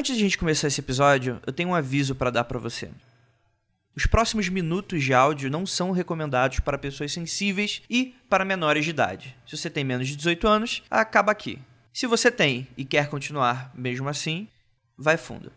Antes de a gente começar esse episódio, eu tenho um aviso para dar para você. Os próximos minutos de áudio não são recomendados para pessoas sensíveis e para menores de idade. Se você tem menos de 18 anos, acaba aqui. Se você tem e quer continuar mesmo assim, vai fundo.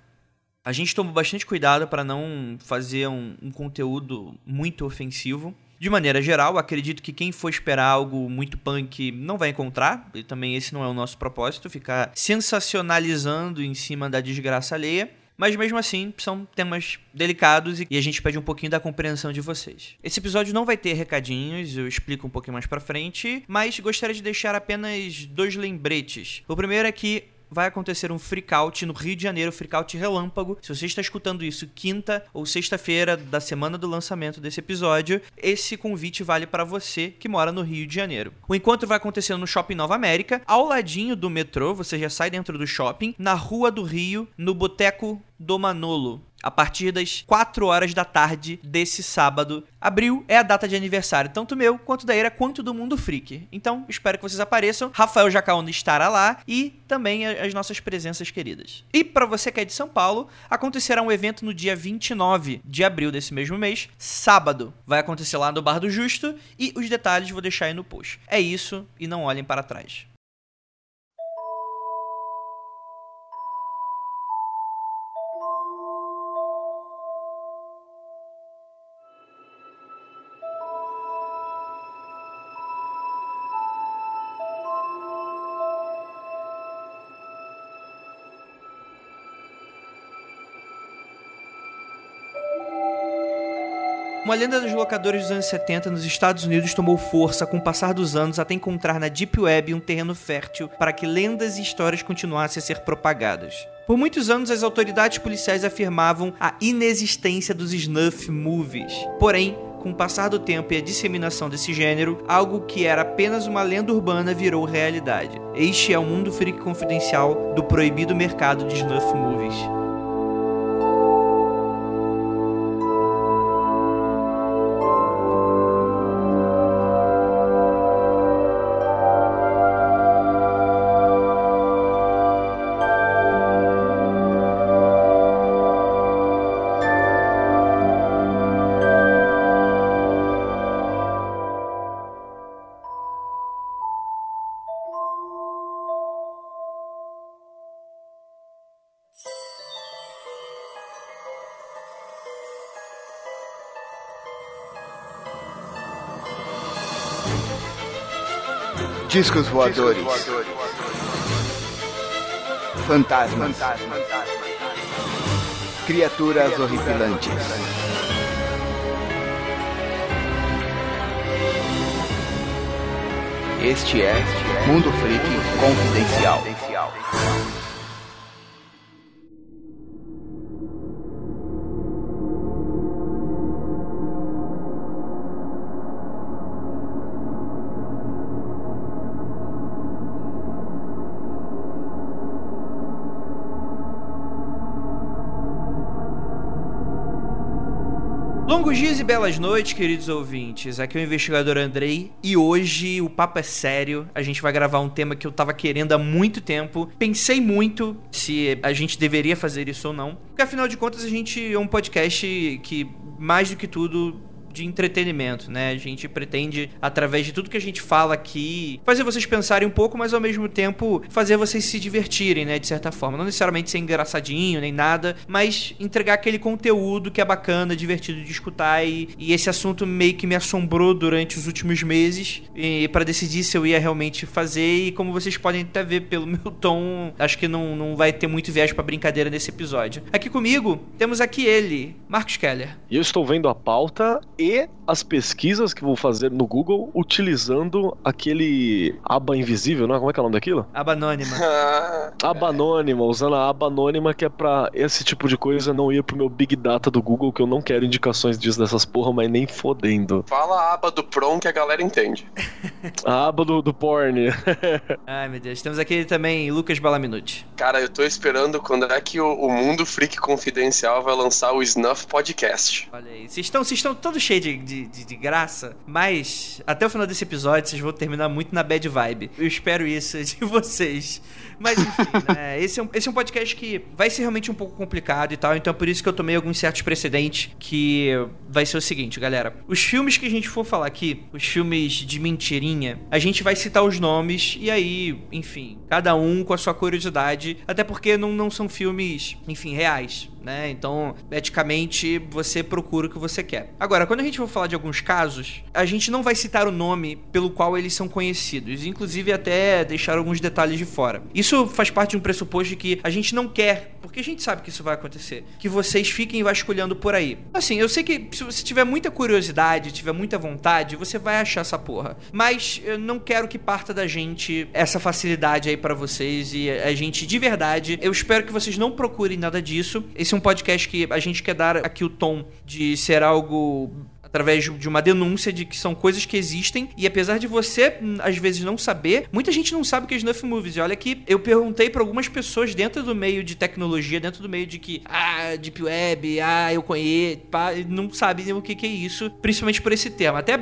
A gente tomou bastante cuidado para não fazer um, um, conteúdo muito ofensivo. De maneira geral, acredito que quem for esperar algo muito punk não vai encontrar, e também esse não é o nosso propósito, ficar sensacionalizando em cima da desgraça alheia. Mas mesmo assim, são temas delicados e a gente pede um pouquinho da compreensão de vocês. Esse episódio não vai ter recadinhos, eu explico um pouquinho mais pra frente, mas gostaria de deixar apenas dois lembretes. O primeiro é que vai acontecer um freakout no Rio de Janeiro, freakout relâmpago. Se você está escutando isso quinta ou sexta-feira da semana do lançamento desse episódio, esse convite vale para você que mora no Rio de Janeiro. O encontro vai acontecer no Shopping Nova América, ao ladinho do metrô, você já sai dentro do shopping, na Rua do Rio, no Boteco do Manolo a partir das 4 horas da tarde desse sábado. Abril é a data de aniversário, tanto meu, quanto da Era, quanto do Mundo Freak. Então, espero que vocês apareçam. Rafael Jacaúna estará lá e também as nossas presenças queridas. E para você que é de São Paulo, acontecerá um evento no dia 29 de abril desse mesmo mês, sábado. Vai acontecer lá no Bar do Justo e os detalhes vou deixar aí no post. É isso e não olhem para trás. Uma lenda dos locadores dos anos 70 nos Estados Unidos tomou força com o passar dos anos até encontrar na Deep Web um terreno fértil para que lendas e histórias continuassem a ser propagadas. Por muitos anos, as autoridades policiais afirmavam a inexistência dos snuff movies. Porém, com o passar do tempo e a disseminação desse gênero, algo que era apenas uma lenda urbana virou realidade. Este é o mundo freak confidencial do proibido mercado de snuff movies. Discos voadores. Fantasmas. Criaturas horripilantes. Este é Mundo Freak Confidencial. Longos dias e belas noites, queridos ouvintes. Aqui é o investigador Andrei e hoje o papo é sério. A gente vai gravar um tema que eu tava querendo há muito tempo. Pensei muito se a gente deveria fazer isso ou não, porque afinal de contas a gente é um podcast que mais do que tudo de entretenimento, né? A gente pretende, através de tudo que a gente fala aqui, fazer vocês pensarem um pouco, mas ao mesmo tempo fazer vocês se divertirem, né? De certa forma. Não necessariamente ser engraçadinho nem nada, mas entregar aquele conteúdo que é bacana, divertido de escutar. E, e esse assunto meio que me assombrou durante os últimos meses para decidir se eu ia realmente fazer. E como vocês podem até ver pelo meu tom, acho que não, não vai ter muito viagem para brincadeira nesse episódio. Aqui comigo temos aqui ele, Marcos Keller. E eu estou vendo a pauta e as pesquisas que vou fazer no Google utilizando aquele aba invisível, não é? Como é que é o nome daquilo? Aba anônima. aba anônima, usando a aba anônima que é pra esse tipo de coisa não ir pro meu Big Data do Google, que eu não quero indicações disso dessas porra, mas nem fodendo. Fala a aba do Prom que a galera entende. A aba do, do porn. Ai, meu Deus. Temos aqui também Lucas Balaminuti. Cara, eu tô esperando quando é que o, o Mundo Freak Confidencial vai lançar o Snuff Podcast. Olha aí. Vocês estão, vocês estão todos cheios de, de, de, de graça, mas até o final desse episódio vocês vão terminar muito na bad vibe. Eu espero isso de vocês. Mas enfim, né? Esse é, um, esse é um podcast que vai ser realmente um pouco complicado e tal, então é por isso que eu tomei alguns certos precedentes que vai ser o seguinte, galera. Os filmes que a gente for falar aqui, os filmes de mentirinha, a gente vai citar os nomes e aí, enfim, cada um com a sua curiosidade, até porque não, não são filmes, enfim, reais né? Então, eticamente, você procura o que você quer. Agora, quando a gente for falar de alguns casos, a gente não vai citar o nome pelo qual eles são conhecidos, inclusive até deixar alguns detalhes de fora. Isso faz parte de um pressuposto de que a gente não quer, porque a gente sabe que isso vai acontecer, que vocês fiquem vasculhando por aí. Assim, eu sei que se você tiver muita curiosidade, tiver muita vontade, você vai achar essa porra. Mas eu não quero que parta da gente essa facilidade aí para vocês e a gente de verdade, eu espero que vocês não procurem nada disso. Esse é um podcast que a gente quer dar aqui o tom de ser algo através de uma denúncia de que são coisas que existem e apesar de você às vezes não saber, muita gente não sabe o que é Snuff Movies. E olha que eu perguntei para algumas pessoas dentro do meio de tecnologia, dentro do meio de que ah, deep web, ah, eu conheço, pá, não sabem o que que é isso, principalmente por esse termo. Até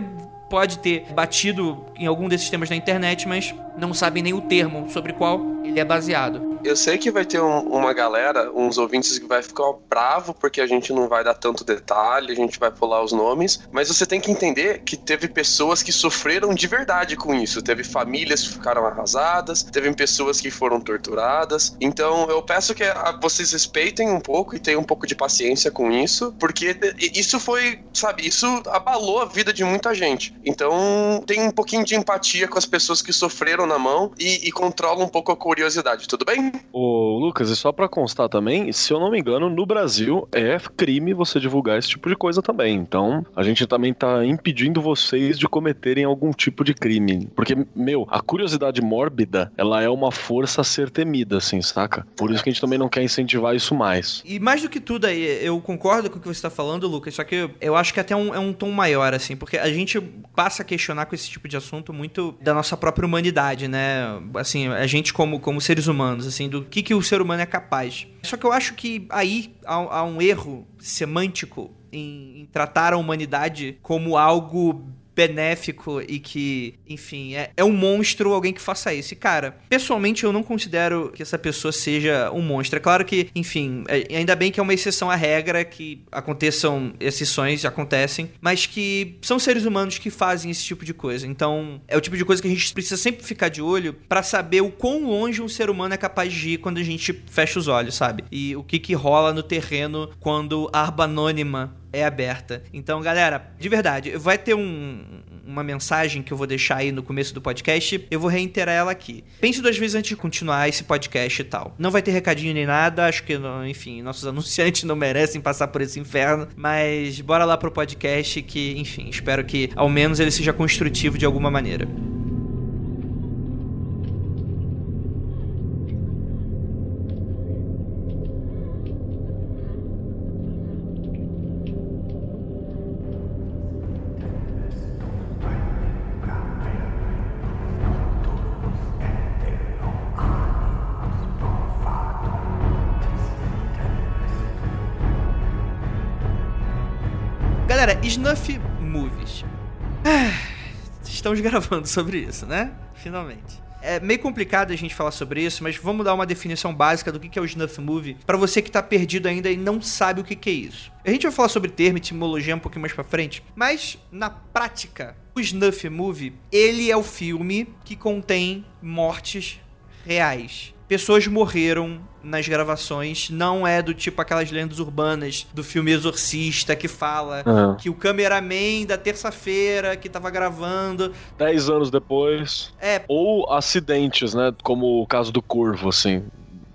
pode ter batido em algum desses temas na internet, mas não sabem nem o termo sobre qual ele é baseado. Eu sei que vai ter um, uma galera, uns ouvintes que vai ficar bravo porque a gente não vai dar tanto detalhe, a gente vai pular os nomes, mas você tem que entender que teve pessoas que sofreram de verdade com isso. Teve famílias que ficaram arrasadas, teve pessoas que foram torturadas. Então eu peço que vocês respeitem um pouco e tenham um pouco de paciência com isso, porque isso foi, sabe, isso abalou a vida de muita gente. Então tem um pouquinho de empatia com as pessoas que sofreram na mão e, e controla um pouco a curiosidade, tudo bem? Ô, Lucas, e só para constar também, se eu não me engano, no Brasil é crime você divulgar esse tipo de coisa também. Então, a gente também tá impedindo vocês de cometerem algum tipo de crime. Porque, meu, a curiosidade mórbida, ela é uma força a ser temida, assim, saca? Por isso que a gente também não quer incentivar isso mais. E mais do que tudo aí, eu concordo com o que você tá falando, Lucas, só que eu acho que até um, é um tom maior, assim, porque a gente passa a questionar com esse tipo de assunto muito da nossa própria humanidade, né? Assim, a gente como, como seres humanos, assim, do que, que o ser humano é capaz. Só que eu acho que aí há, há um erro semântico em, em tratar a humanidade como algo benéfico e que, enfim, é, é um monstro alguém que faça isso. E, cara, pessoalmente eu não considero que essa pessoa seja um monstro. É claro que, enfim, é, ainda bem que é uma exceção à regra, que aconteçam exceções, acontecem, mas que são seres humanos que fazem esse tipo de coisa. Então, é o tipo de coisa que a gente precisa sempre ficar de olho para saber o quão longe um ser humano é capaz de ir quando a gente fecha os olhos, sabe? E o que que rola no terreno quando a arba anônima é aberta. Então, galera, de verdade, vai ter um, uma mensagem que eu vou deixar aí no começo do podcast. Eu vou reiterar ela aqui. Pense duas vezes antes de continuar esse podcast e tal. Não vai ter recadinho nem nada, acho que, enfim, nossos anunciantes não merecem passar por esse inferno. Mas bora lá pro podcast que, enfim, espero que ao menos ele seja construtivo de alguma maneira. Estamos gravando sobre isso, né? Finalmente. É meio complicado a gente falar sobre isso, mas vamos dar uma definição básica do que é o Snuff Movie para você que tá perdido ainda e não sabe o que é isso. A gente vai falar sobre termo e etimologia um pouquinho mais pra frente, mas na prática, o Snuff Movie, ele é o filme que contém mortes reais pessoas morreram nas gravações. Não é do tipo aquelas lendas urbanas do filme Exorcista que fala uhum. que o cameraman da terça-feira que tava gravando. Dez anos depois. É. Ou acidentes, né? Como o caso do Corvo, assim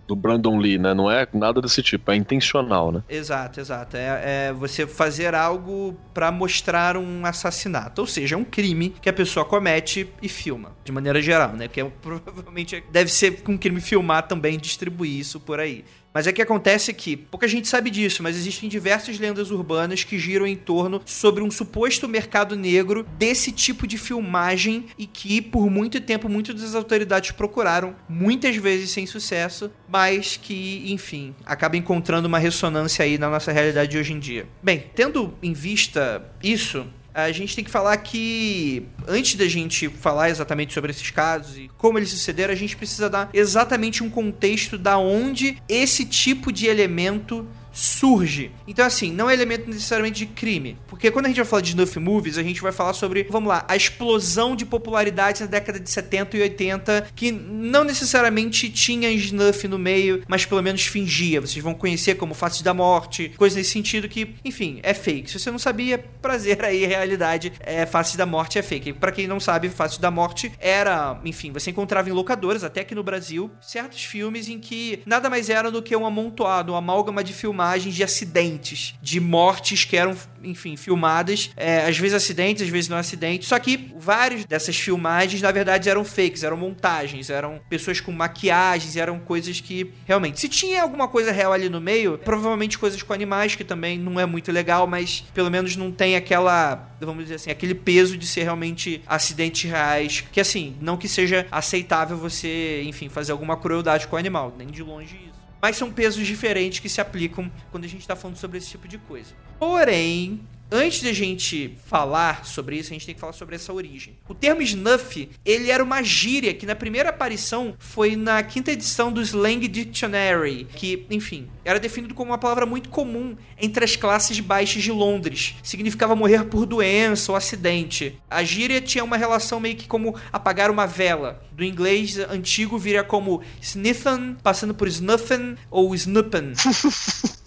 do Brandon Lee, né? Não é nada desse tipo, é intencional, né? Exato, exato. É, é você fazer algo para mostrar um assassinato, ou seja, um crime que a pessoa comete e filma, de maneira geral, né? Que é, provavelmente deve ser um crime filmar também distribuir isso por aí. Mas é que acontece que, pouca gente sabe disso, mas existem diversas lendas urbanas que giram em torno sobre um suposto mercado negro desse tipo de filmagem e que, por muito tempo, muitas das autoridades procuraram, muitas vezes sem sucesso, mas que, enfim, acaba encontrando uma ressonância aí na nossa realidade de hoje em dia. Bem, tendo em vista isso, a gente tem que falar que antes da gente falar exatamente sobre esses casos e como eles sucederam, a gente precisa dar exatamente um contexto da onde esse tipo de elemento surge. Então, assim, não é elemento necessariamente de crime. Porque quando a gente vai falar de snuff movies, a gente vai falar sobre, vamos lá, a explosão de popularidade na década de 70 e 80, que não necessariamente tinha snuff no meio, mas pelo menos fingia. Vocês vão conhecer como Faces da Morte, coisa nesse sentido que, enfim, é fake. Se você não sabia, prazer aí, realidade, é Faces da Morte é fake. Para quem não sabe, Faces da Morte era, enfim, você encontrava em locadoras, até aqui no Brasil, certos filmes em que nada mais era do que um amontoado, uma amálgama de filmar filmagens de acidentes, de mortes que eram, enfim, filmadas, é, às vezes acidentes, às vezes não acidentes. Só que várias dessas filmagens, na verdade, eram fakes, eram montagens, eram pessoas com maquiagens, eram coisas que realmente. Se tinha alguma coisa real ali no meio, provavelmente coisas com animais, que também não é muito legal, mas pelo menos não tem aquela, vamos dizer assim, aquele peso de ser realmente acidentes reais. Que assim, não que seja aceitável você, enfim, fazer alguma crueldade com o animal, nem de longe isso mas são pesos diferentes que se aplicam quando a gente está falando sobre esse tipo de coisa. Porém, Antes de a gente falar sobre isso, a gente tem que falar sobre essa origem. O termo snuff, ele era uma gíria que na primeira aparição foi na quinta edição do Slang Dictionary, que, enfim, era definido como uma palavra muito comum entre as classes baixas de Londres. Significava morrer por doença ou acidente. A gíria tinha uma relação meio que como apagar uma vela. Do inglês antigo viria como sniffen, passando por snuffen ou snuppen.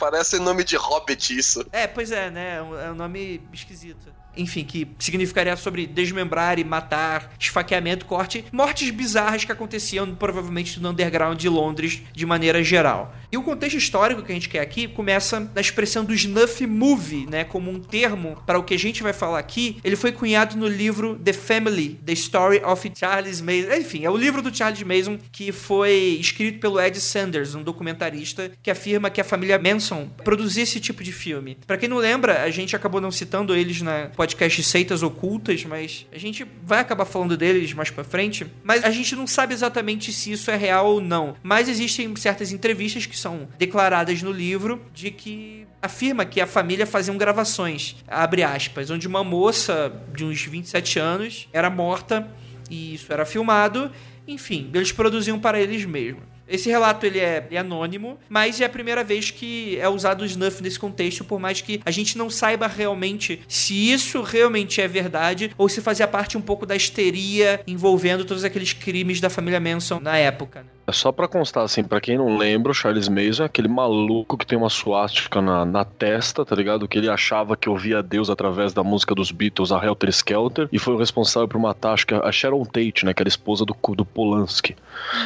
Parece nome de hobbit isso. É, pois é, né? É um, é um nome esquisito enfim, que significaria sobre desmembrar e matar, esfaqueamento, corte, mortes bizarras que aconteciam provavelmente no underground de Londres de maneira geral. E o contexto histórico que a gente quer aqui começa na expressão do snuff movie, né, como um termo para o que a gente vai falar aqui. Ele foi cunhado no livro The Family: The Story of Charles Mason. Enfim, é o livro do Charles Mason que foi escrito pelo Ed Sanders, um documentarista que afirma que a família Manson produzia esse tipo de filme. Para quem não lembra, a gente acabou não citando eles na podcast Seitas Ocultas, mas a gente vai acabar falando deles mais pra frente. Mas a gente não sabe exatamente se isso é real ou não. Mas existem certas entrevistas que são declaradas no livro de que afirma que a família fazia gravações, abre aspas, onde uma moça de uns 27 anos era morta e isso era filmado. Enfim, eles produziam para eles mesmos. Esse relato ele é, é, anônimo, mas é a primeira vez que é usado o snuff nesse contexto, por mais que a gente não saiba realmente se isso realmente é verdade ou se fazia parte um pouco da histeria envolvendo todos aqueles crimes da família Manson na época. Né? É só pra constar, assim, pra quem não lembra, o Charles Mason é aquele maluco que tem uma suástica na, na testa, tá ligado? Que ele achava que ouvia Deus através da música dos Beatles, a Helter Skelter, e foi o responsável por matar, acho que a Sharon Tate, né? Que era esposa do, do Polanski.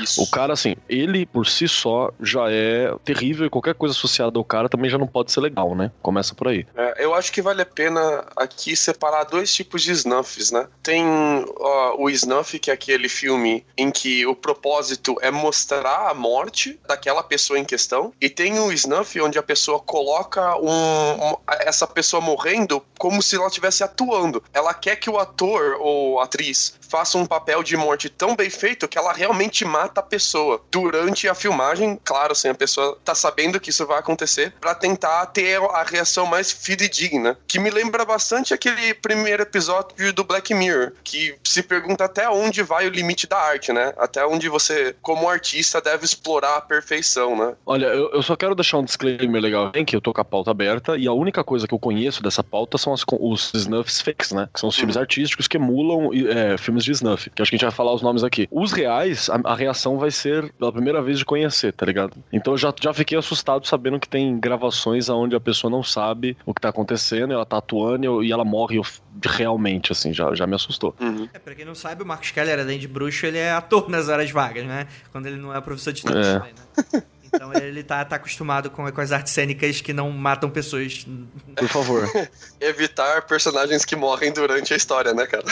Isso. O cara, assim, ele por si só já é terrível e qualquer coisa associada ao cara também já não pode ser legal, né? Começa por aí. É, eu acho que vale a pena aqui separar dois tipos de snuffs, né? Tem ó, o snuff, que é aquele filme em que o propósito é mostrar mostrar a morte daquela pessoa em questão. E tem o snuff onde a pessoa coloca um, um, essa pessoa morrendo como se ela estivesse atuando. Ela quer que o ator ou atriz faça um papel de morte tão bem feito que ela realmente mata a pessoa durante a filmagem, claro, sem assim, a pessoa tá sabendo que isso vai acontecer, para tentar ter a reação mais fidedigna. Que me lembra bastante aquele primeiro episódio do Black Mirror, que se pergunta até onde vai o limite da arte, né? Até onde você, como artista, deve explorar a perfeição, né? Olha, eu, eu só quero deixar um disclaimer legal em que eu tô com a pauta aberta e a única coisa que eu conheço dessa pauta são as, os snuffs fakes, né? Que são os filmes uhum. artísticos que emulam é, filmes de snuff. Que acho que a gente vai falar os nomes aqui. Os reais, a, a, reação vai ser pela primeira vez de conhecer, tá ligado? Então eu já, já fiquei assustado sabendo que tem gravações onde a pessoa não sabe o que tá acontecendo, ela tá atuando e ela morre realmente, assim, já, já me assustou. Uhum. É, pra quem não sabe, o Marcos Keller, além de bruxo, ele é ator nas horas vagas, né? Quando ele não é professor de história é. né? Então ele tá, tá acostumado com, com as artes cênicas que não matam pessoas. Por favor. Evitar personagens que morrem durante a história, né, cara?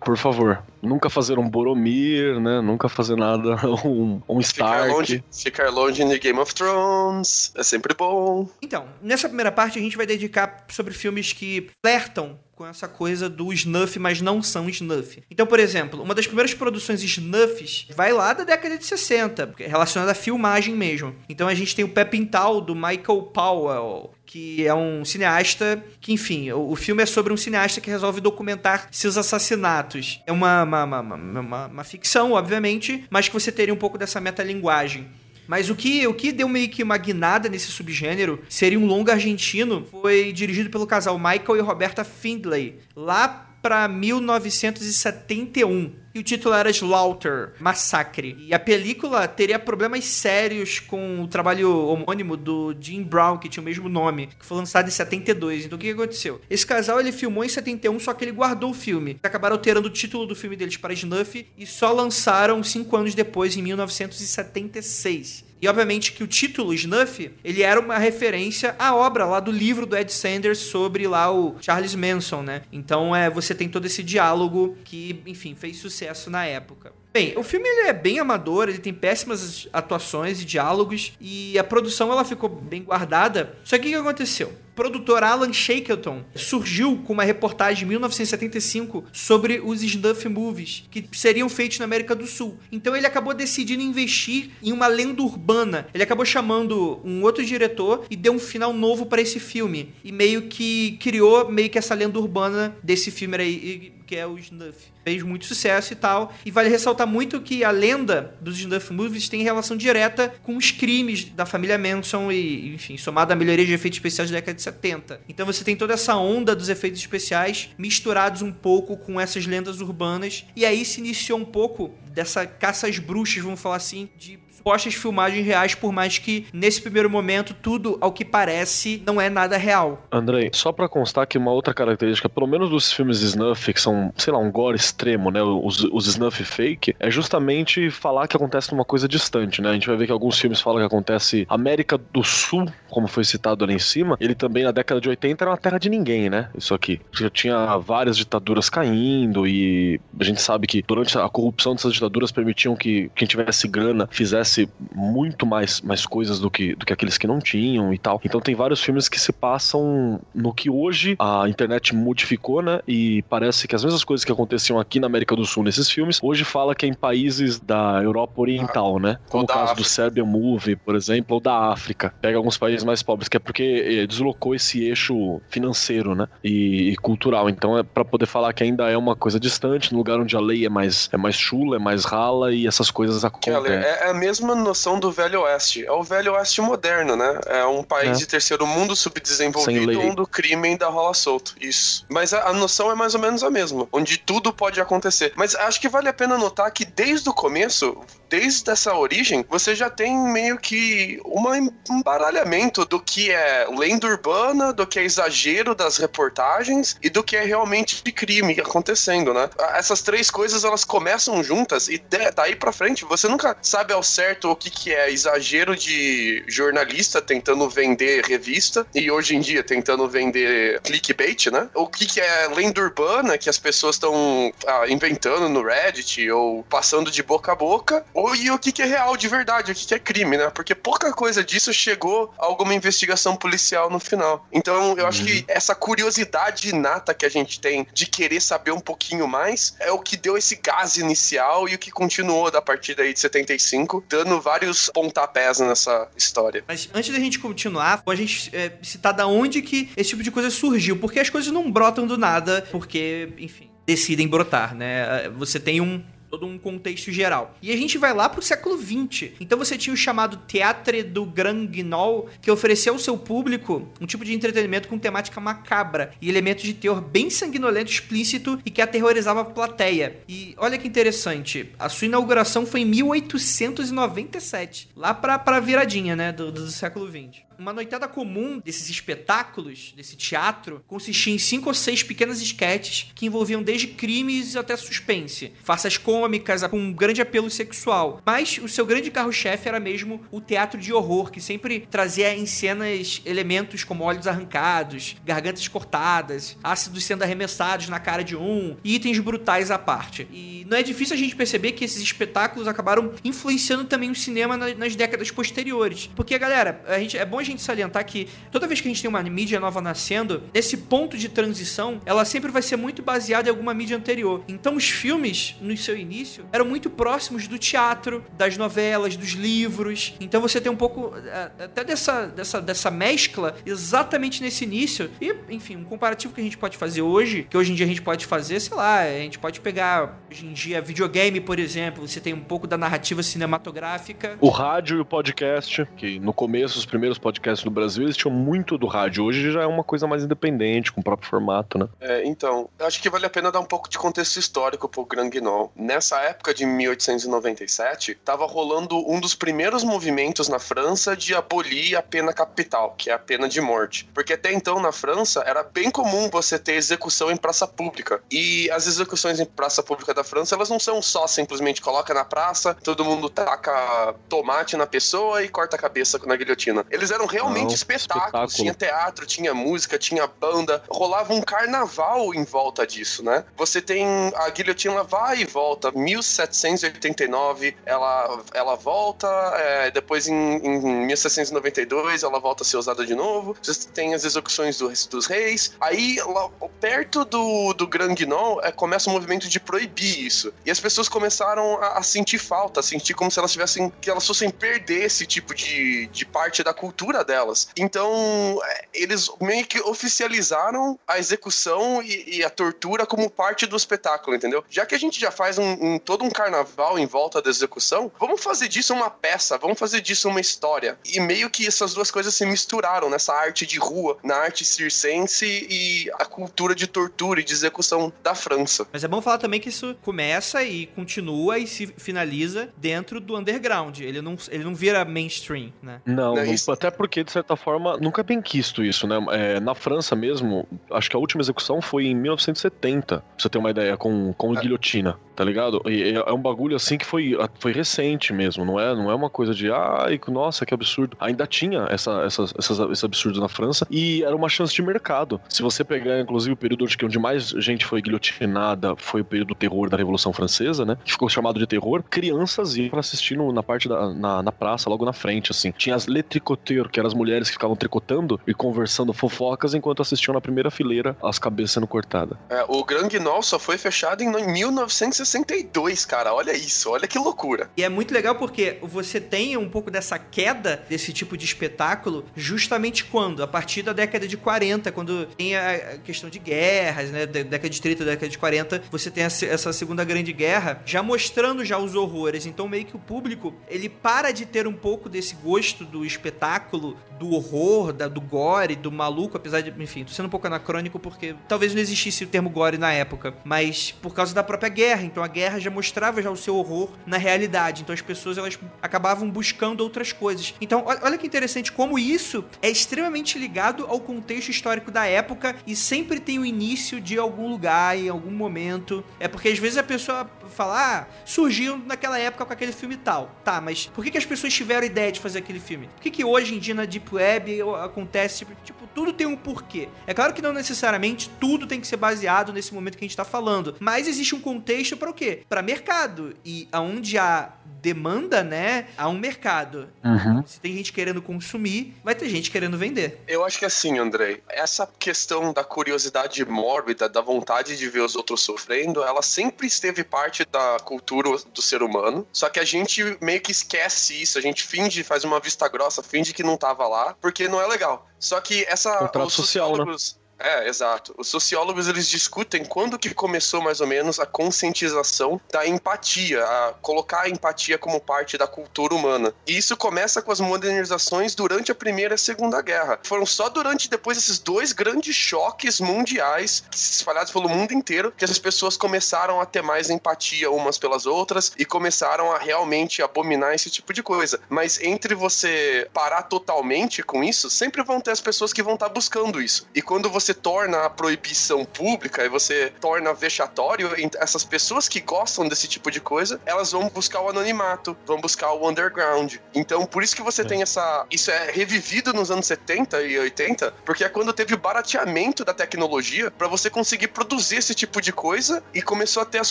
Por favor. Nunca fazer um Boromir, né? Nunca fazer nada, um, um Stark. Ficar longe, ficar longe de Game of Thrones é sempre bom. Então, nessa primeira parte a gente vai dedicar sobre filmes que flertam com essa coisa do snuff, mas não são snuff. Então, por exemplo, uma das primeiras produções snuffs vai lá da década de 60, relacionada à filmagem mesmo. Então a gente tem o Pé Pintal, do Michael Powell, que é um cineasta que, enfim, o, filme é sobre um cineasta que resolve documentar seus assassinatos. É uma, uma, uma, uma ficção, obviamente, mas que você teria um pouco dessa metalinguagem. Mas o que, o que deu meio que uma guinada nesse subgênero seria um longa argentino. Foi dirigido pelo casal Michael e Roberta Findlay, lá para 1971 e o título era Slaughter, Massacre. E a película teria problemas sérios com o trabalho homônimo do Jim Brown, que tinha o mesmo nome, que foi lançado em 72. Então o que aconteceu? Esse casal ele filmou em 71, só que ele guardou o filme. Acabaram alterando o título do filme deles para Snuff e só lançaram cinco anos depois, em 1976. E obviamente que o título Snuff, ele era uma referência à obra lá do livro do Ed Sanders sobre lá o Charles Manson, né? Então é, você tem todo esse diálogo que, enfim, fez sucesso na época. Bem, o filme ele é bem amador, ele tem péssimas atuações e diálogos e a produção ela ficou bem guardada. Só que o que aconteceu? Produtor Alan Shackleton surgiu com uma reportagem em 1975 sobre os snuff movies que seriam feitos na América do Sul. Então ele acabou decidindo investir em uma lenda urbana. Ele acabou chamando um outro diretor e deu um final novo para esse filme e meio que criou meio que essa lenda urbana desse filme aí que é o Snuff. Fez muito sucesso e tal. E vale ressaltar muito que a lenda dos Snuff Movies tem relação direta com os crimes da família Manson e, enfim, somado à melhoria de efeitos especiais da década de 70. Então você tem toda essa onda dos efeitos especiais misturados um pouco com essas lendas urbanas. E aí se iniciou um pouco dessa caça às bruxas, vamos falar assim, de supostas filmagens reais, por mais que nesse primeiro momento tudo, ao que parece, não é nada real. Andrei, só para constar que uma outra característica, pelo menos dos filmes snuff, que são, sei lá, um gore extremo, né, os, os snuff fake, é justamente falar que acontece numa coisa distante, né? A gente vai ver que alguns filmes falam que acontece América do Sul, como foi citado ali em cima, ele também na década de 80 era uma terra de ninguém, né? Isso aqui. Já tinha várias ditaduras caindo e a gente sabe que durante a corrupção dessas ditaduras permitiam que quem tivesse grana fizesse muito mais, mais coisas do que, do que aqueles que não tinham e tal. Então tem vários filmes que se passam no que hoje a internet modificou, né? E parece que as mesmas coisas que aconteciam aqui na América do Sul nesses filmes, hoje fala que é em países da Europa Oriental, né? Como o caso África. do Serbian Movie, por exemplo, ou da África. Pega alguns países mais pobres, que é porque eh, deslocou esse eixo financeiro, né? E, e cultural. Então é para poder falar que ainda é uma coisa distante, no lugar onde a lei é mais, é mais chula, é mais rala e essas coisas acontecem. É, é a mesma mesma noção do Velho Oeste. É o Velho Oeste moderno, né? É um país é. de terceiro mundo subdesenvolvido onde o crime ainda rola solto. Isso. Mas a, a, noção é mais ou menos a mesma, onde tudo pode acontecer. Mas acho que vale a pena notar que desde o começo, desde essa origem, você já tem meio que um embaralhamento do que é lenda urbana, do que é exagero das reportagens e do que é realmente de crime acontecendo, né? Essas três coisas elas começam juntas e daí para frente você nunca sabe ao certo certo o que, que é exagero de jornalista tentando vender revista e hoje em dia tentando vender clickbait, né? O que, que é lenda urbana que as pessoas estão ah, inventando no Reddit ou passando de boca a boca, ou e o que, que é real de verdade, o que, que é crime, né? Porque pouca coisa disso chegou a alguma investigação policial no final. Então eu acho que uhum. essa curiosidade inata que a gente tem de querer saber um pouquinho mais é o que deu esse gás inicial e o que continuou da partir daí de 75, dando vários pontapés nessa história. Mas antes da gente continuar, a gente é, citar da onde que esse tipo de coisa surgiu. Porque as coisas não brotam do nada, porque, enfim, decidem brotar, né? Você tem um todo um contexto geral. E a gente vai lá pro século XX. Então você tinha o chamado Teatre do Grand Guignol, que ofereceu ao seu público um tipo de entretenimento com temática macabra e elementos de teor bem sanguinolento, explícito e que aterrorizava a plateia. E olha que interessante, a sua inauguração foi em 1897, lá pra, pra viradinha, né, do, do século XX. Uma noitada comum desses espetáculos, desse teatro, consistia em cinco ou seis pequenas esquetes que envolviam desde crimes até suspense, farsas cômicas com um grande apelo sexual. Mas o seu grande carro-chefe era mesmo o teatro de horror, que sempre trazia em cenas elementos como olhos arrancados, gargantas cortadas, ácidos sendo arremessados na cara de um e itens brutais à parte. E não é difícil a gente perceber que esses espetáculos acabaram influenciando também o cinema nas décadas posteriores. Porque, galera, a gente, é bom gente salientar que toda vez que a gente tem uma mídia nova nascendo, esse ponto de transição, ela sempre vai ser muito baseada em alguma mídia anterior. Então, os filmes, no seu início, eram muito próximos do teatro, das novelas, dos livros. Então, você tem um pouco é, até dessa, dessa, dessa mescla exatamente nesse início. E, enfim, um comparativo que a gente pode fazer hoje, que hoje em dia a gente pode fazer, sei lá, a gente pode pegar hoje em dia videogame, por exemplo, você tem um pouco da narrativa cinematográfica. O rádio e o podcast, que no começo, os primeiros podcasts no Brasil, eles tinham muito do rádio. Hoje já é uma coisa mais independente, com o próprio formato, né? É, então, acho que vale a pena dar um pouco de contexto histórico pro Grand Guignol. Nessa época de 1897, tava rolando um dos primeiros movimentos na França de abolir a pena capital, que é a pena de morte. Porque até então na França era bem comum você ter execução em praça pública. E as execuções em praça pública da França, elas não são só simplesmente coloca na praça, todo mundo taca tomate na pessoa e corta a cabeça na guilhotina. Eles eram realmente não, espetáculos. Espetáculo. Tinha teatro, tinha música, tinha banda. Rolava um carnaval em volta disso, né? Você tem a guilhotina vai e volta. 1789 ela, ela volta, é, depois em, em 1792 ela volta a ser usada de novo. Você tem as execuções do, dos reis. Aí, lá, perto do, do Grand Guignol, é, começa o um movimento de proibir isso. E as pessoas começaram a, a, sentir falta, a sentir como se elas tivessem. que elas fossem perder esse tipo de, de parte da cultura delas. Então, é, eles meio que oficializaram a execução e, e, a tortura como parte do espetáculo, entendeu? Já que a gente já faz um, um, todo um carnaval em volta da execução, vamos fazer disso uma peça, vamos fazer disso uma história. E meio que essas duas coisas se misturaram nessa arte de rua, na arte circense e a cultura de tortura e de execução da França. Mas é bom falar também que isso começa e continua e se finaliza dentro do underground. Ele não, ele não vira mainstream, né? Não, não isso... até porque, de certa forma, nunca é bem quisto isso, né? É, na França mesmo, acho que a última execução foi em 1970, pra você ter uma ideia, com, com é. guilhotina tá ligado? E é um bagulho assim que foi, foi recente mesmo, não é, não é uma coisa de ai, nossa, que absurdo. Ainda tinha essa, essas, essas, esse absurdo na França e era uma chance de mercado. Se você pegar, inclusive, o período onde mais gente foi guilhotinada foi o período do terror da Revolução Francesa, né? Que ficou chamado de terror. Crianças iam pra assistir no, na parte da na, na, praça, logo na frente, assim. Tinha as letricoteurs, que eram as mulheres que ficavam tricotando e conversando fofocas enquanto assistiam na primeira fileira as cabeças sendo cortadas. É, o Grand Guignol só foi fechado em 1960 62, cara. Olha isso, olha que loucura. E é muito legal porque você tem um pouco dessa queda desse tipo de espetáculo justamente quando? A partir da década de 40, quando tem a questão de guerras, né? Da década de 30, década de 40, você tem essa segunda grande guerra já mostrando já os horrores. Então meio que o público, ele para de ter um pouco desse gosto do espetáculo, do horror, da, do gore, do maluco, apesar de, enfim, tô sendo um pouco anacrônico porque talvez não existisse o termo gore na época, mas por causa da própria guerra. Então a guerra já mostrava já o seu horror na realidade. Então as pessoas elas acabavam buscando outras coisas. Então olha que interessante como isso é extremamente ligado ao contexto histórico da época e sempre tem o início de algum lugar em algum momento. É porque às vezes a pessoa fala, ah, surgiu naquela época com aquele filme tal. Tá, mas por que, que as pessoas tiveram ideia de fazer aquele filme? Por que, que hoje em dia na Deep Web acontece, tipo, tudo tem um porquê. É claro que não necessariamente tudo tem que ser baseado nesse momento que a gente tá falando, mas existe um contexto para o quê? Para mercado. E aonde há demanda, né, há um mercado. Uhum. Se tem gente querendo consumir, vai ter gente querendo vender. Eu acho que assim, Andrei, essa questão da curiosidade mórbida, da vontade de ver os outros sofrendo, ela sempre esteve parte da cultura do ser humano. Só que a gente meio que esquece isso, a gente finge, faz uma vista grossa, finge que não tava lá, porque não é legal. Só que essa. Contrato social, né? É, exato. Os sociólogos eles discutem quando que começou mais ou menos a conscientização da empatia, a colocar a empatia como parte da cultura humana. E isso começa com as modernizações durante a Primeira e a Segunda Guerra. Foram só durante depois esses dois grandes choques mundiais espalhados pelo mundo inteiro que as pessoas começaram a ter mais empatia umas pelas outras e começaram a realmente abominar esse tipo de coisa. Mas entre você parar totalmente com isso, sempre vão ter as pessoas que vão estar buscando isso. E quando você torna a proibição pública e você torna vexatório, essas pessoas que gostam desse tipo de coisa, elas vão buscar o anonimato, vão buscar o underground. Então, por isso que você é. tem essa. Isso é revivido nos anos 70 e 80, porque é quando teve o barateamento da tecnologia para você conseguir produzir esse tipo de coisa e começou a ter as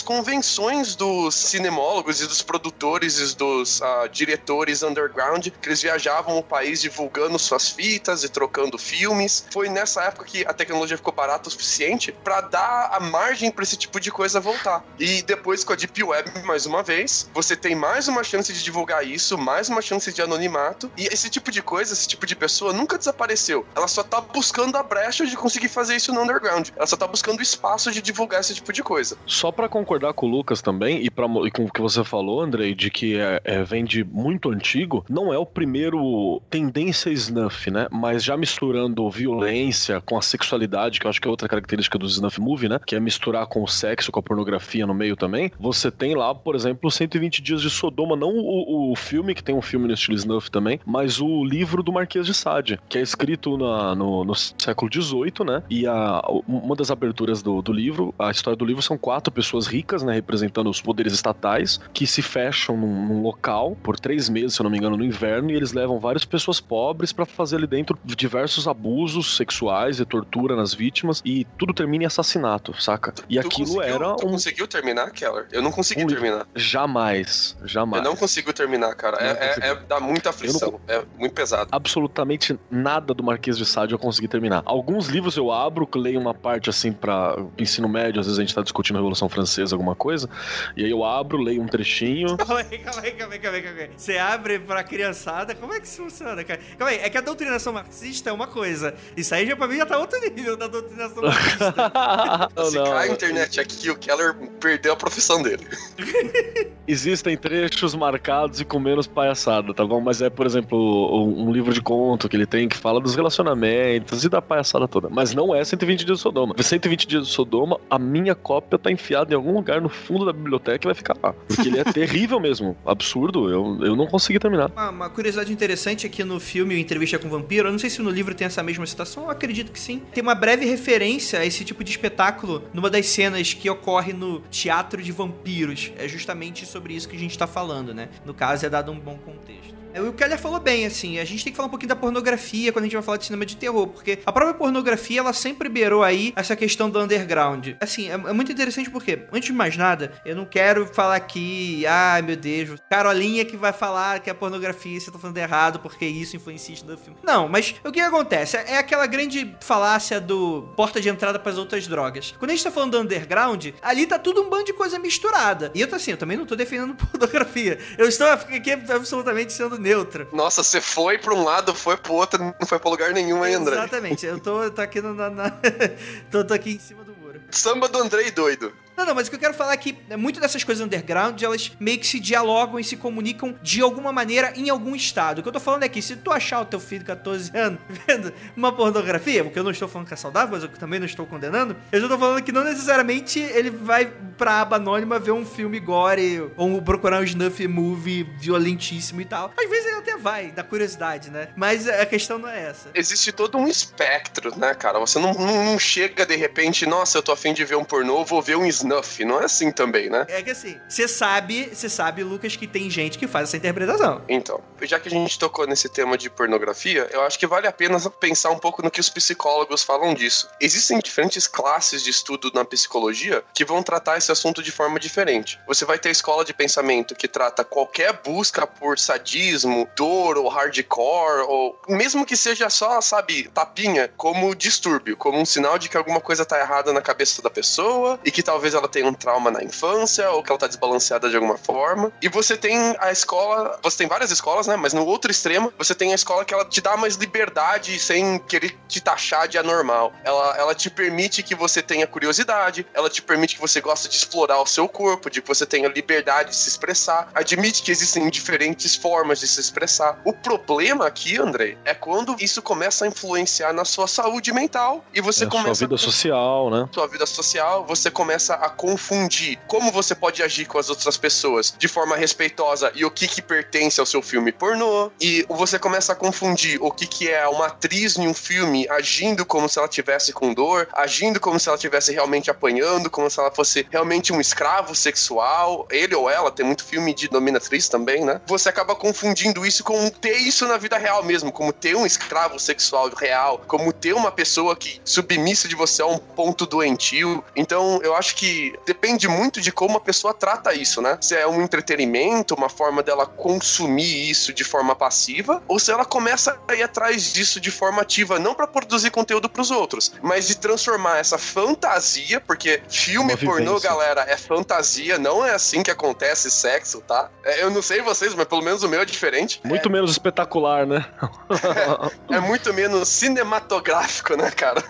convenções dos cinemólogos e dos produtores e dos uh, diretores underground, que eles viajavam o país divulgando suas fitas e trocando filmes. Foi nessa época que a tecnologia ficou barata o suficiente para dar a margem para esse tipo de coisa voltar. E depois com a Deep Web, mais uma vez, você tem mais uma chance de divulgar isso, mais uma chance de anonimato. E esse tipo de coisa, esse tipo de pessoa nunca desapareceu. Ela só tá buscando a brecha de conseguir fazer isso no underground. Ela só tá buscando espaço de divulgar esse tipo de coisa. Só para concordar com o Lucas também e, pra, e com o que você falou, Andrei, de que é, é, vem de muito antigo, não é o primeiro tendência snuff, né? Mas já misturando violência com a sexualidade, que eu acho que é outra característica do snuff movie, né? Que é misturar com o sexo, com a pornografia no meio também. Você tem lá, por exemplo, 120 Dias de Sodoma, não o, o filme, que tem um filme no estilo snuff também, mas o livro do Marquês de Sade, que é escrito na, no, no, século XVIII, né? E a, uma das aberturas do, do livro, a história do livro são quatro pessoas ricas, né? Representando os poderes estatais, que se fecham num, num local por três meses, se eu não me engano, no inverno, e eles levam várias pessoas pobres para fazer ali dentro diversos abusos sexuais e tortura nas vítimas, e tudo termina em assassinato, saca? E tu aquilo era tu um. conseguiu terminar, Keller? Eu não consegui um terminar. Jamais, jamais. Eu não consigo terminar, cara. É, é, é, dá muita aflição. Não... É muito pesado. Absolutamente nada do Marquês de Sade eu consegui terminar. Alguns livros eu abro, leio uma parte assim para ensino médio, às vezes a gente tá discutindo a Revolução Francesa, alguma coisa, e aí eu abro, leio um trechinho. Calma aí, calma aí, calma aí, calma aí. Calma aí. Você abre pra criançada, como é que isso funciona, cara? Calma aí, é que a doutrinação marxista é uma coisa. Isso aí já pra mim já tá outro nível da doutrinação marxista. Se não, cai a internet aqui, o Keller perdeu a profissão dele. Existem trechos marcados e com menos palhaçada, tá bom? Mas é, por exemplo, um livro de conto que ele tem que fala dos relacionamentos e da palhaçada toda. Mas não é 120 dias de Sodoma. 120 dias de Sodoma, a minha cópia tá enfiada em algum lugar no fundo da biblioteca e vai ficar lá. Porque ele é terrível mesmo. Absurdo. Eu, eu não consegui terminar. Uma, uma curiosidade interessante é que no filme Entrevista com o Vampiro, eu não sei se no livro tem essa mesma citação, eu acredito que sim. Tem uma breve referência a esse tipo de espetáculo numa das cenas que ocorre no Teatro de Vampiros. É justamente sobre isso que a gente tá falando, né? No caso, é dado um bom contexto. É, o Keller falou bem, assim, a gente tem que falar um pouquinho da pornografia quando a gente vai falar de cinema de terror, porque a própria pornografia, ela sempre beirou aí essa questão do underground. Assim, é, é muito interessante porque, antes de mais nada, eu não quero falar aqui, ai meu Deus, Carolinha que vai falar que a pornografia você tá falando errado porque isso influencia no filme. Não, mas o que acontece? É aquela grande falácia do porta de entrada para as outras drogas. Quando a gente tá falando do underground, ali tá tudo um bando de coisa misturada. E eu tô assim, eu também não tô defendendo pornografia. Eu estou aqui absolutamente sendo neutro. Nossa, você foi pra um lado, foi pro outro, não foi pra lugar nenhum aí, André. Exatamente, eu tô, tô aqui na. na... tô, tô aqui em cima do muro. Samba do Andrei doido. Não, não, mas o que eu quero falar é que é, muito dessas coisas underground, elas meio que se dialogam e se comunicam de alguma maneira em algum estado. O que eu tô falando é que se tu achar o teu filho de 14 anos vendo uma pornografia, porque eu não estou falando que é saudável, mas eu também não estou condenando, eu já tô falando que não necessariamente ele vai pra aba anônima ver um filme gore ou procurar um snuff movie violentíssimo e tal. Às vezes ele até vai, da curiosidade, né? Mas a questão não é essa. Existe todo um espectro, né, cara? Você não, não, não chega de repente, nossa, eu tô afim de ver um pornô, vou ver um snuff snuff. Não é assim também, né? É que assim, você sabe, você sabe, Lucas, que tem gente que faz essa interpretação. Então, já que a gente tocou nesse tema de pornografia, eu acho que vale a pena pensar um pouco no que os psicólogos falam disso. Existem diferentes classes de estudo na psicologia que vão tratar esse assunto de forma diferente. Você vai ter a escola de pensamento que trata qualquer busca por sadismo, dor ou hardcore, ou mesmo que seja só, sabe, tapinha, como distúrbio, como um sinal de que alguma coisa tá errada na cabeça da pessoa e que talvez talvez ela tenha um trauma na infância, ou que ela tá desbalanceada de alguma forma. E você tem a escola, você tem várias escolas, né? Mas no outro extremo, você tem a escola que ela te dá mais liberdade sem querer te taxar de anormal. Ela, ela te permite que você tenha curiosidade, ela te permite que você goste de explorar o seu corpo, de que você tenha liberdade de se expressar, admite que existem diferentes formas de se expressar. O problema aqui, André, é quando isso começa a influenciar na sua saúde mental e você é começa sua vida a social, né? sua vida social, você começa a confundir como você pode agir com as outras pessoas de forma respeitosa e o que que pertence ao seu filme pornô. E você começa a confundir o que que é uma atriz em um filme agindo como se ela tivesse com dor, agindo como se ela tivesse realmente apanhando, como se ela fosse realmente um escravo sexual. Ele ou ela, tem muito filme de dominatriz também, né? Você acaba confundindo isso com ter isso na vida real mesmo, como ter um escravo sexual real, como ter uma pessoa que submissa de você a um ponto doentio. Então, eu acho que depende muito de como a pessoa trata isso, né? Se é um entretenimento, uma forma dela consumir isso de forma passiva, ou se ela começa a ir atrás disso de forma ativa, não para produzir conteúdo para os outros, mas de transformar essa fantasia, porque filme pornô, galera, é fantasia, não é assim que acontece sexo, tá? É, Eu não sei vocês, mas pelo menos o meu é diferente. Muito menos espetacular, né? É muito menos cinematográfico, né, cara?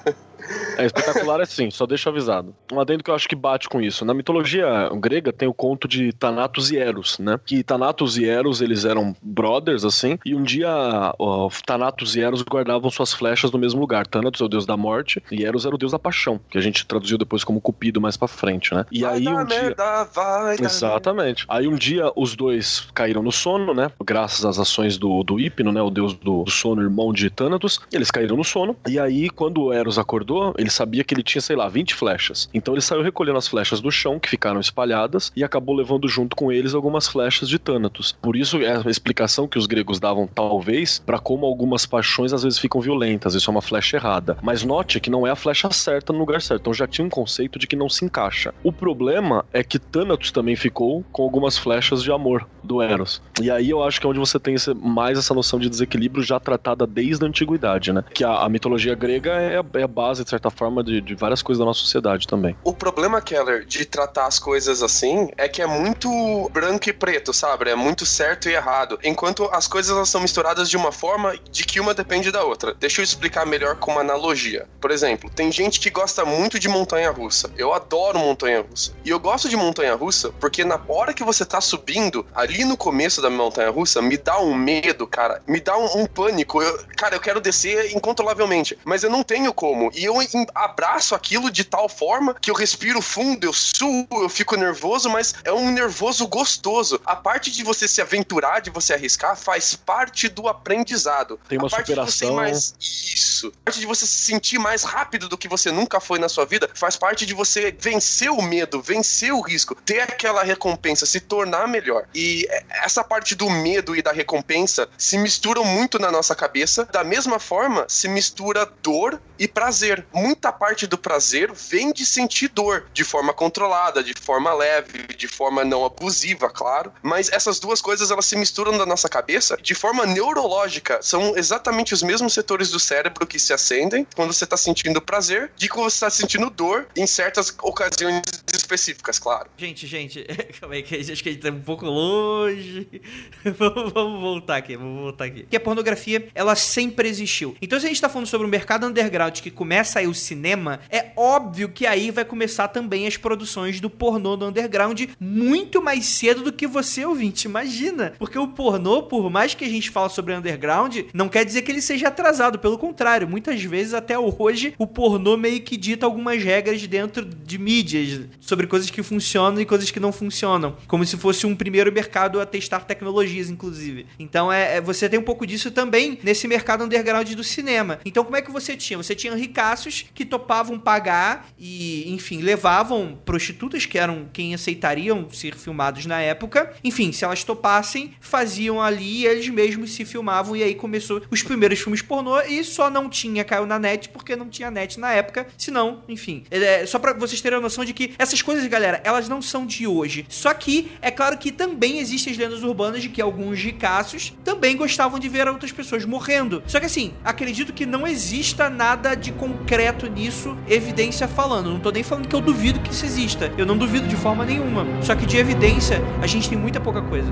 É espetacular assim, só deixa avisado. Um adendo que eu acho que bate com isso. Na mitologia grega tem o conto de Thanatos e Eros, né? Que Thanatos e Eros, eles eram brothers, assim, e um dia ó, Thanatos e Eros guardavam suas flechas no mesmo lugar. Thanatos é o deus da morte e Eros era o deus da paixão, que a gente traduziu depois como Cupido mais pra frente, né? E vai aí um dia... merda, vai Exatamente. Aí um dia os dois caíram no sono, né? Graças às ações do, do Hipno, né? O deus do, do sono, irmão de Thanatos. Eles caíram no sono. E aí, quando o Eros acordou, ele sabia que ele tinha, sei lá, 20 flechas. Então ele saiu recolhendo as flechas do chão, que ficaram espalhadas, e acabou levando junto com eles algumas flechas de Thanatos. Por isso é a explicação que os gregos davam, talvez, para como algumas paixões às vezes ficam violentas. Isso é uma flecha errada. Mas note que não é a flecha certa no lugar certo. Então já tinha um conceito de que não se encaixa. O problema é que Thanatos também ficou com algumas flechas de amor do Eros. E aí eu acho que é onde você tem mais essa noção de desequilíbrio já tratada desde a antiguidade, né? Que a, a mitologia grega é, é a base, de certa forma, de, de várias coisas da nossa sociedade também. O problema, Keller, de tratar as coisas assim é que é muito branco e preto, sabe? É muito certo e errado. Enquanto as coisas são misturadas de uma forma de que uma depende da outra. Deixa eu explicar melhor com uma analogia. Por exemplo, tem gente que gosta muito de montanha russa. Eu adoro montanha russa. E eu gosto de montanha russa porque na hora que você tá subindo, ali no começo da montanha russa, me dá um medo, cara. Me dá um, um pânico. Eu- cara, eu quero descer incontrolavelmente. Mas eu não tenho como. E eu em- abraço aquilo de tal forma que eu respiro fundo, eu suo, eu fico nervoso, mas é um nervoso gostoso. A parte de você se aventurar, de você arriscar, faz parte do aprendizado. Tem uma a parte de você superação. mais isso. A parte de você se sentir mais rápido do que você nunca foi na sua vida, faz parte de você vencer o medo, vencer o risco, ter aquela recompensa, se tornar melhor. E essa parte do medo e da recompensa se misturam muito na nossa cabeça. Da mesma forma, se mistura dor e prazer. Muita parte do prazer vem de sentir dor, de forma controlada, de forma leve, de forma não abusiva, claro. Mas essas duas coisas elas se misturam na nossa cabeça de forma neurológica. São exatamente os mesmos setores do cérebro que se acendem quando você está sentindo prazer, de quando você está sentindo dor em certas ocasiões específicas, claro. Gente, gente, calma aí, que acho que a gente tá um pouco longe. vamos, voltar aqui, vamos voltar aqui. Porque a pornografia, ela sempre existiu. Então, se a gente tá falando sobre o mercado underground que começa aí o cinema, é óbvio que aí vai começar também as produções do pornô do underground muito mais cedo do que você, ouvinte. Imagina! Porque o pornô, por mais que a gente fala sobre underground, não quer dizer que ele seja atrasado. Pelo contrário, muitas vezes, até hoje, o pornô meio que dita algumas regras dentro de mídias sobre coisas que funcionam e coisas que não funcionam. Como se fosse um primeiro mercado a testar tecnologias, inclusive. Então, é, é- você tem um pouco disso também nesse mercado underground do cinema. Então, como é que você tinha? Você tinha que topavam pagar e, enfim, levavam prostitutas, que eram quem aceitariam ser filmados na época. Enfim, se elas topassem, faziam ali e eles mesmos se filmavam. E aí começou os primeiros filmes pornô e só não tinha, caiu na net porque não tinha net na época. Senão, enfim. É, só pra vocês terem a noção de que essas coisas, galera, elas não são de hoje. Só que é claro que também existem as lendas urbanas de que alguns ricaços também gostavam de ver outras pessoas morrendo. Só que assim, acredito que não exista nada de concreto nisso, evidência falando. Não tô nem falando que eu duvido que isso exista. Eu não duvido de forma nenhuma. Só que de evidência, a gente tem muita pouca coisa.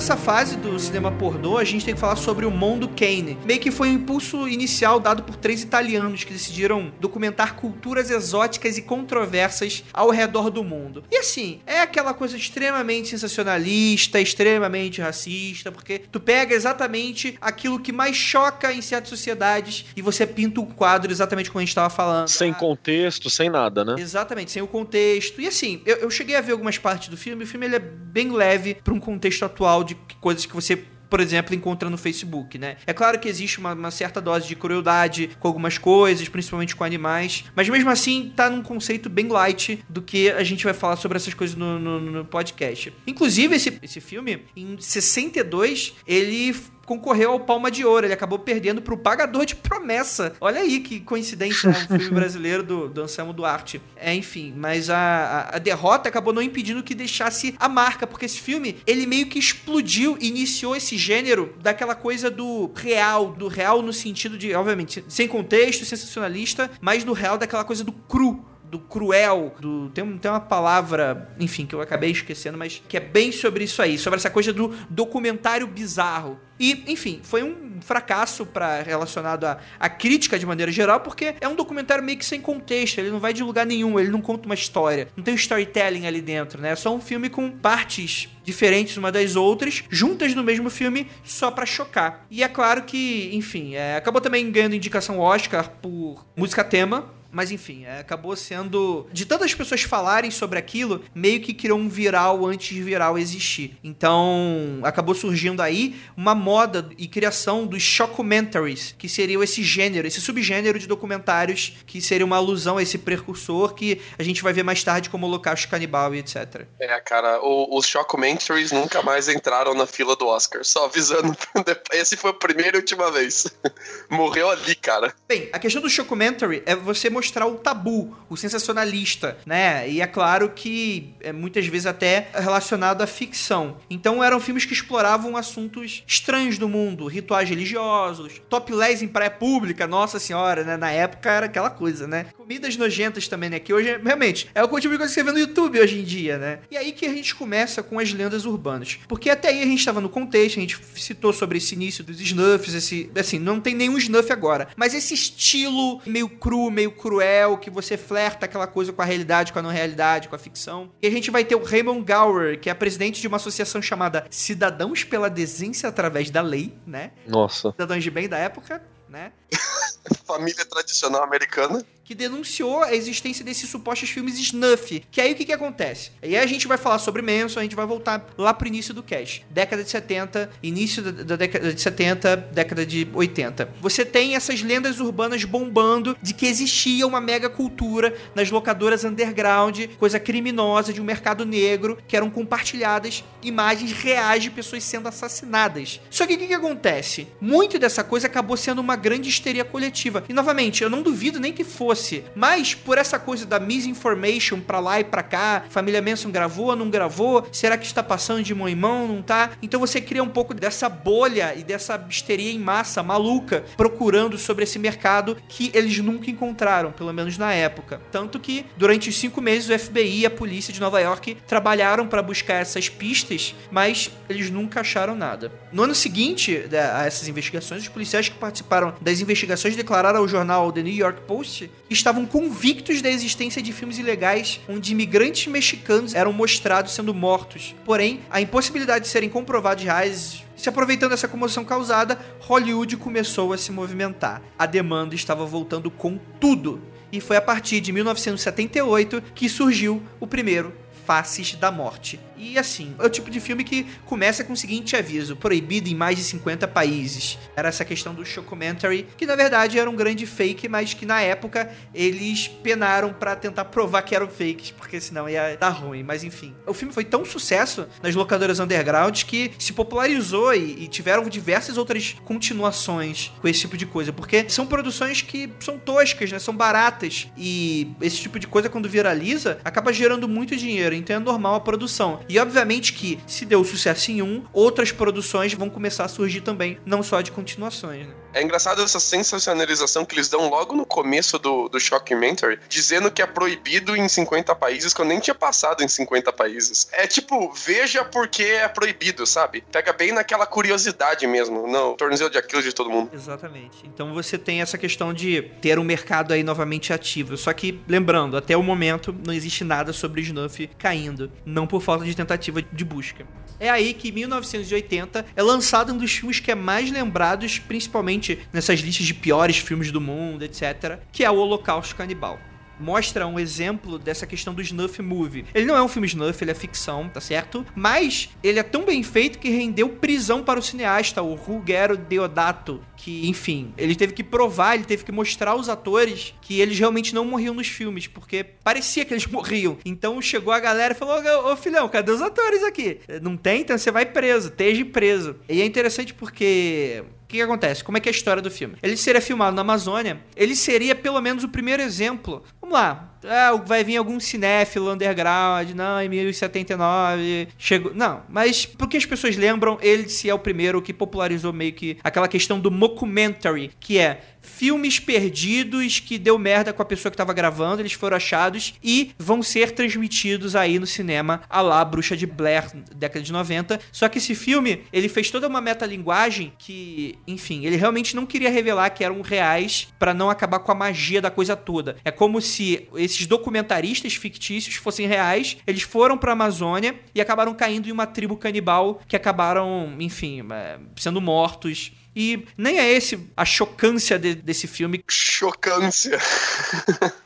Bem, após essa fase do cinema pornô, a gente tem que falar sobre o Mondo Kane. Meio que foi um impulso inicial dado por três italianos que decidiram documentar culturas exóticas e controversas ao redor do mundo. E assim, é aquela coisa extremamente sensacionalista, extremamente racista, porque tu pega exatamente aquilo que mais choca em certas sociedades e você pinta o quadro exatamente como a gente estava falando. Sem Ah, contexto, sem nada, né? Exatamente, sem o contexto. E assim, eu, eu cheguei a ver algumas partes do filme, o filme ele é bem leve para um contexto atual de coisas que você por exemplo, encontra no Facebook, né? É claro que existe uma, uma certa dose de crueldade com algumas coisas, principalmente com animais, mas mesmo assim tá num conceito bem light do que a gente vai falar sobre essas coisas no, no- no podcast. Inclusive, esse, esse filme, em 62, ele concorreu ao Palma de Ouro. Ele acabou perdendo pro Pagador de Promessa. Olha aí que coincidência, né? Um filme brasileiro do, do Anselmo Duarte. É, enfim, mas a, a, a derrota acabou não impedindo que deixasse a marca, porque esse filme, ele meio que explodiu, iniciou esse gênero daquela coisa do real, do real no sentido de, obviamente, sem contexto, sensacionalista, mas do real daquela coisa do cru, do cruel, do tem, tem uma palavra, enfim, que eu acabei esquecendo, mas que é bem sobre isso aí, sobre essa coisa do documentário bizarro. E, enfim, foi um fracasso para relacionado à, à crítica de maneira geral, porque é um documentário meio que sem contexto, ele não vai de lugar nenhum, ele não conta uma história, não tem storytelling ali dentro, né? É só um filme com partes diferentes uma das outras, juntas no mesmo filme, só pra chocar. E é claro que, enfim, é, acabou também ganhando indicação Oscar por música tema, mas enfim, é, acabou sendo. De tantas pessoas falarem sobre aquilo, meio que criou um viral antes de viral existir. Então, acabou surgindo aí uma moda e criação dos shockumentaries, que seriam esse gênero, esse subgênero de documentários, que seria uma alusão a esse precursor que a gente vai ver mais tarde como Holocausto Canibal e etc. É, cara, o- os shockumentaries nunca mais entraram na fila do Oscar. Só avisando, esse foi a primeira e última vez. Morreu ali, cara. Bem, a questão do shockumentary é você mostrar o tabu, o sensacionalista, né? E é claro que é muitas vezes até relacionado à ficção. Então eram filmes que exploravam assuntos estranhos do mundo, rituais religiosos, topless em praia pública, nossa senhora, né? Na época era aquela coisa, né? Comidas nojentas também, né? Que hoje, realmente, é o tipo de coisa que você vê no YouTube hoje em dia, né? E aí que a gente começa com as lendas urbanas. Porque até aí a gente tava no contexto, a gente citou sobre esse início dos snuffs, esse. Assim, não tem nenhum snuff agora. Mas esse estilo meio cru, meio cruel, que você flerta aquela coisa com a realidade, com a não realidade, com a ficção. E a gente vai ter o Raymond Gower, que é presidente de uma associação chamada Cidadãos pela Decência através da Lei, né? Nossa. Cidadãos de bem da época, né? Família tradicional americana. Que denunciou a existência desses supostos filmes snuff. Que aí o que, que acontece? Aí a gente vai falar sobre Manson, a gente vai voltar lá pro início do cast. Década de 70, início da, da década de 70, década de 80. Você tem essas lendas urbanas bombando de que existia uma mega cultura nas locadoras underground, coisa criminosa de um mercado negro, que eram compartilhadas imagens reais de pessoas sendo assassinadas. Só que o que, que acontece? Muito dessa coisa acabou sendo uma grande histeria coletiva. E novamente, eu não duvido nem que fosse, mas por essa coisa da misinformation pra lá e pra cá, família Manson gravou, não gravou, será que está passando de mão em mão, não tá? Então você cria um pouco dessa bolha e dessa histeria em massa maluca procurando sobre esse mercado que eles nunca encontraram, pelo menos na época. Tanto que durante os cinco meses o FBI e a polícia de Nova York trabalharam pra buscar essas pistas, mas eles nunca acharam nada. No ano seguinte né, a essas investigações, os policiais que participaram das investigações declararam ao jornal The New York Post estavam convictos da existência de filmes ilegais onde imigrantes mexicanos eram mostrados sendo mortos. Porém, a impossibilidade de serem comprovados reais se aproveitando dessa comoção causada, Hollywood começou a se movimentar. A demanda estava voltando com tudo. E foi a partir de 1978 que surgiu o primeiro Faces da Morte. E assim, é o tipo de filme que começa com o seguinte aviso: proibido em mais de 50 países. Era essa questão do shockumentary, que na verdade era um grande fake, mas que na época eles penaram para tentar provar que eram fakes, porque senão ia dar ruim. Mas enfim, o filme foi tão sucesso nas locadoras underground que se popularizou e, e tiveram diversas outras continuações com esse tipo de coisa, porque são produções que são toscas, né? São baratas e esse tipo de coisa quando viraliza acaba gerando muito dinheiro, então é normal a produção. E obviamente que, se deu sucesso em um, outras produções vão começar a surgir também, não só de continuações. Né? É engraçado essa sensacionalização que eles dão logo no começo do, do Shockumentary, dizendo que é proibido em 50 países, que eu nem tinha passado em 50 países. É tipo, veja porque é proibido, sabe? Pega bem naquela curiosidade mesmo, não, tornozelo de aquilo de todo mundo. Exatamente. Então você tem essa questão de ter um mercado aí novamente ativo. Só que, lembrando, até o momento não existe nada sobre Snuff caindo, não por falta de tentativa de busca. É aí que, em 1980, é lançado um dos filmes que é mais lembrados, principalmente nessas listas de piores filmes do mundo, etc., que é o Holocausto Canibal mostra um exemplo dessa questão do snuff movie. Ele não é um filme snuff, ele é ficção, tá certo? Mas ele é tão bem feito que rendeu prisão para o cineasta, o Ruggero Deodato, que, enfim, ele teve que provar, ele teve que mostrar aos atores que eles realmente não morriam nos filmes, porque parecia que eles morriam. Então chegou a galera e falou: Ô filhão, cadê os atores aqui? Não tem? Então você vai preso, esteja preso. E é interessante porque que, que, acontece? Como é que é a história do filme? Ele seria filmado na Amazônia, ele seria pelo menos o primeiro exemplo. Vamos lá, ah, vai vir algum cinéfilo underground, não, em 1079, chegou... Não, mas porque as pessoas lembram, ele se é o primeiro que popularizou meio que aquela questão do mockumentary, que é filmes perdidos que deu merda com a pessoa que tava gravando, eles foram achados e vão ser transmitidos aí no cinema a lá Bruxa de Blair, década de 90. Só que esse filme, ele fez toda uma metalinguagem que, enfim, ele realmente não queria revelar que eram reais para não acabar com a magia da coisa toda. É como se esses documentaristas fictícios fossem reais, eles foram pra Amazônia e acabaram caindo em uma tribo canibal que acabaram, enfim, é, sendo mortos e nem é esse a chocância de, desse filme. Chocância.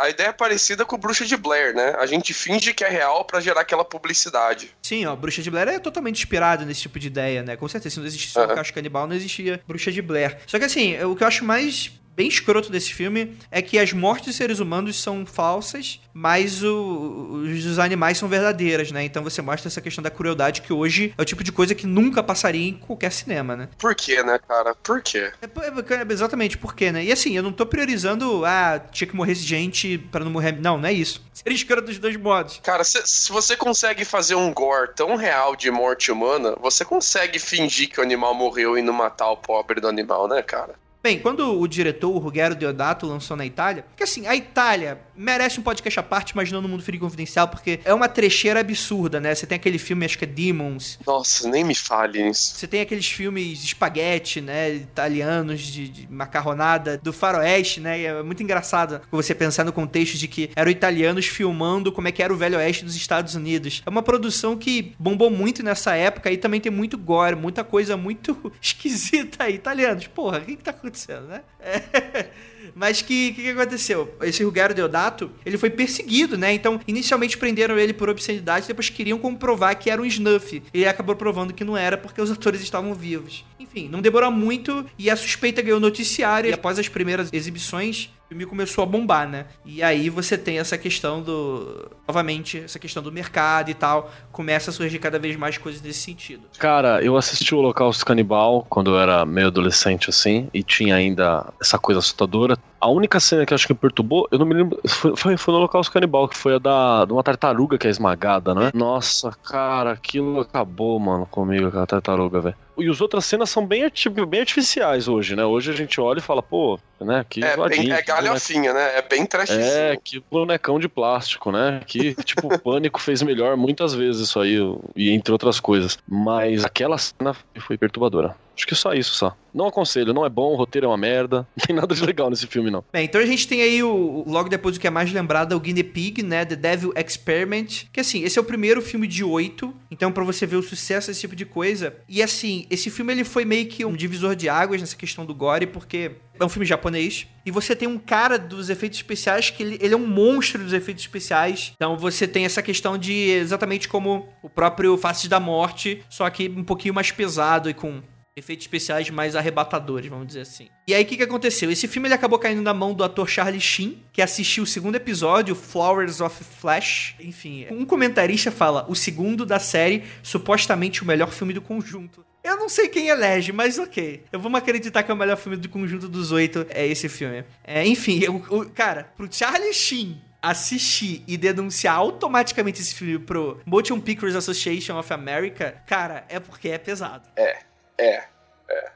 A ideia é parecida com Bruxa de Blair, né? A gente finge que é real para gerar aquela publicidade. Sim, ó, Bruxa de Blair é totalmente inspirado nesse tipo de ideia, né? Com certeza, se não existisse uhum. o Cacho Canibal, não existia Bruxa de Blair. Só que assim, o que eu acho mais bem escroto desse filme é que as mortes de seres humanos são falsas, mas o, os dos animais são verdadeiras, né? Então você mostra essa questão da crueldade que hoje é o tipo de coisa que nunca passaria em qualquer cinema, né? Por quê, né, cara? Por quê? É, é, é exatamente, por quê, né? E assim, eu não tô priorizando, ah, tinha que morrer gente para não morrer. Não, não é isso. Seria escroto dos dois modos. Cara, se, se você consegue fazer um gore tão real de morte humana, você consegue fingir que o animal morreu e não matar o pobre do animal, né, cara? Bem, quando o diretor, o Ruggero Deodato, lançou na Itália, que assim, a Itália merece um podcast à parte, mas não no Mundo Frio Confidencial, porque é uma trecheira absurda, né? Você tem aquele filme, acho que é Demons. Nossa, nem me fale isso. Você tem aqueles filmes espaguete, né? Italianos, de, de macarronada, do faroeste, né? E é muito engraçado você pensar no contexto de que eram italianos filmando como é que era o Velho Oeste dos Estados Unidos. É uma produção que bombou muito nessa época e também tem muito gore, muita coisa muito esquisita aí. Italianos, porra, o que que tá acontecendo? Acontecendo, né? É. Mas que que, que aconteceu? Esse Ruggero Deodato, ele foi perseguido, né? Então, inicialmente prenderam ele por obscenidade, depois queriam comprovar que era um snuff. Ele acabou provando que não era porque os atores estavam vivos. Enfim, não demorou muito e a suspeita ganhou noticiário e após as primeiras exibições, filme começou a bombar, né? E aí você tem essa questão do. Novamente, essa questão do mercado e tal. Começa a surgir cada vez mais coisas nesse sentido. Cara, eu assisti o Holocausto Canibal quando eu era meio adolescente, assim, e tinha ainda essa coisa assustadora. A única cena que eu acho que me perturbou, eu não me lembro. Foi, foi, no Holocausto Canibal, que foi a da de uma tartaruga que é esmagada, né? Nossa, cara, aquilo acabou, mano, comigo, aquela tartaruga, velho. E as outras cenas são bem, bem artificiais hoje, né? Hoje a gente olha e fala, pô, né? Que É, bem, é galhofinha, né? É bem trashzinho. É, que bonecão de plástico, né? Que, tipo, o Pânico fez melhor muitas vezes isso aí, e entre outras coisas. Mas aquela cena foi perturbadora. Acho que só isso, só. Não aconselho, não é bom, o roteiro é uma merda. Não tem nada de legal nesse filme, não. Bem, então a gente tem aí o, logo depois o que é mais lembrado, é o Guinea Pig, né? The Devil Experiment. Que assim, esse é o primeiro filme de oito. Então, pra você ver o sucesso desse tipo de coisa. E assim, esse filme ele foi meio que um divisor de águas nessa questão do gore, porque é um filme japonês. E você tem um cara dos efeitos especiais que ele, ele é um monstro dos efeitos especiais. Então você tem essa questão de exatamente como o próprio Faces da Morte, só que um pouquinho mais pesado e com efeitos especiais mais arrebatadores, vamos dizer assim. E aí o que, que aconteceu? Esse filme ele acabou caindo na mão do ator Charlie Sheen, que assistiu o segundo episódio, Flowers of Flash. Enfim, um comentarista fala: o segundo da série, supostamente o melhor filme do conjunto. Eu não sei quem elege, mas ok. Eu vamos acreditar que é o melhor filme do conjunto dos oito é esse filme. É, enfim, eu- o- cara, pro Charlie Sheen assistir e denunciar automaticamente esse filme pro Motion Pictures Association of America, cara, é porque é pesado. É, é.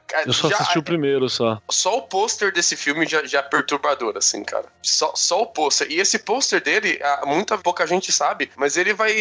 Cara, Eu só já- assisti o primeiro, só. Só o pôster desse filme já, já é perturbador, assim, cara. Só, só o pôster. E esse pôster dele, muita pouca gente sabe, mas ele vai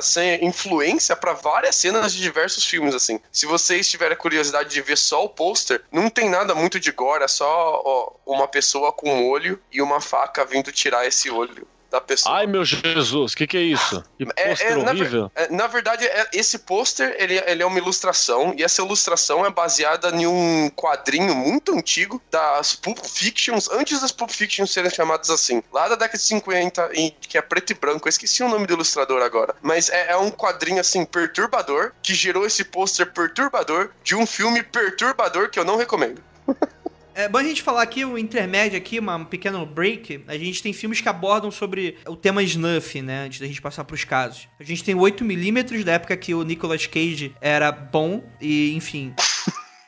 ser influência pra várias cenas de diversos filmes, assim. Se vocês tiverem curiosidade de ver só o pôster, não tem nada muito de gore, é só ó, uma pessoa com um olho e uma faca vindo tirar esse olho da pessoa. Ai, meu Jesus, o que, que é isso? Que É, pôster é, na, horrível. ver- é, na verdade, é- esse pôster ele, ele é uma ilustração e essa ilustração é baseada em um quadrinho muito antigo das Pulp Fictions, antes das Pulp Fictions serem chamadas assim, lá da década de 50, e, que é preto e branco. Eu esqueci o nome do ilustrador agora, mas é, é um quadrinho assim perturbador que gerou esse pôster perturbador de um filme perturbador que eu não recomendo. É bom a gente falar aqui, um intermédio aqui, uma- um pequeno break. A gente tem filmes que abordam sobre o tema snuff, né? Antes da gente passar pros casos. A gente tem o 8mm da época que o Nicolas Cage era bom e, enfim.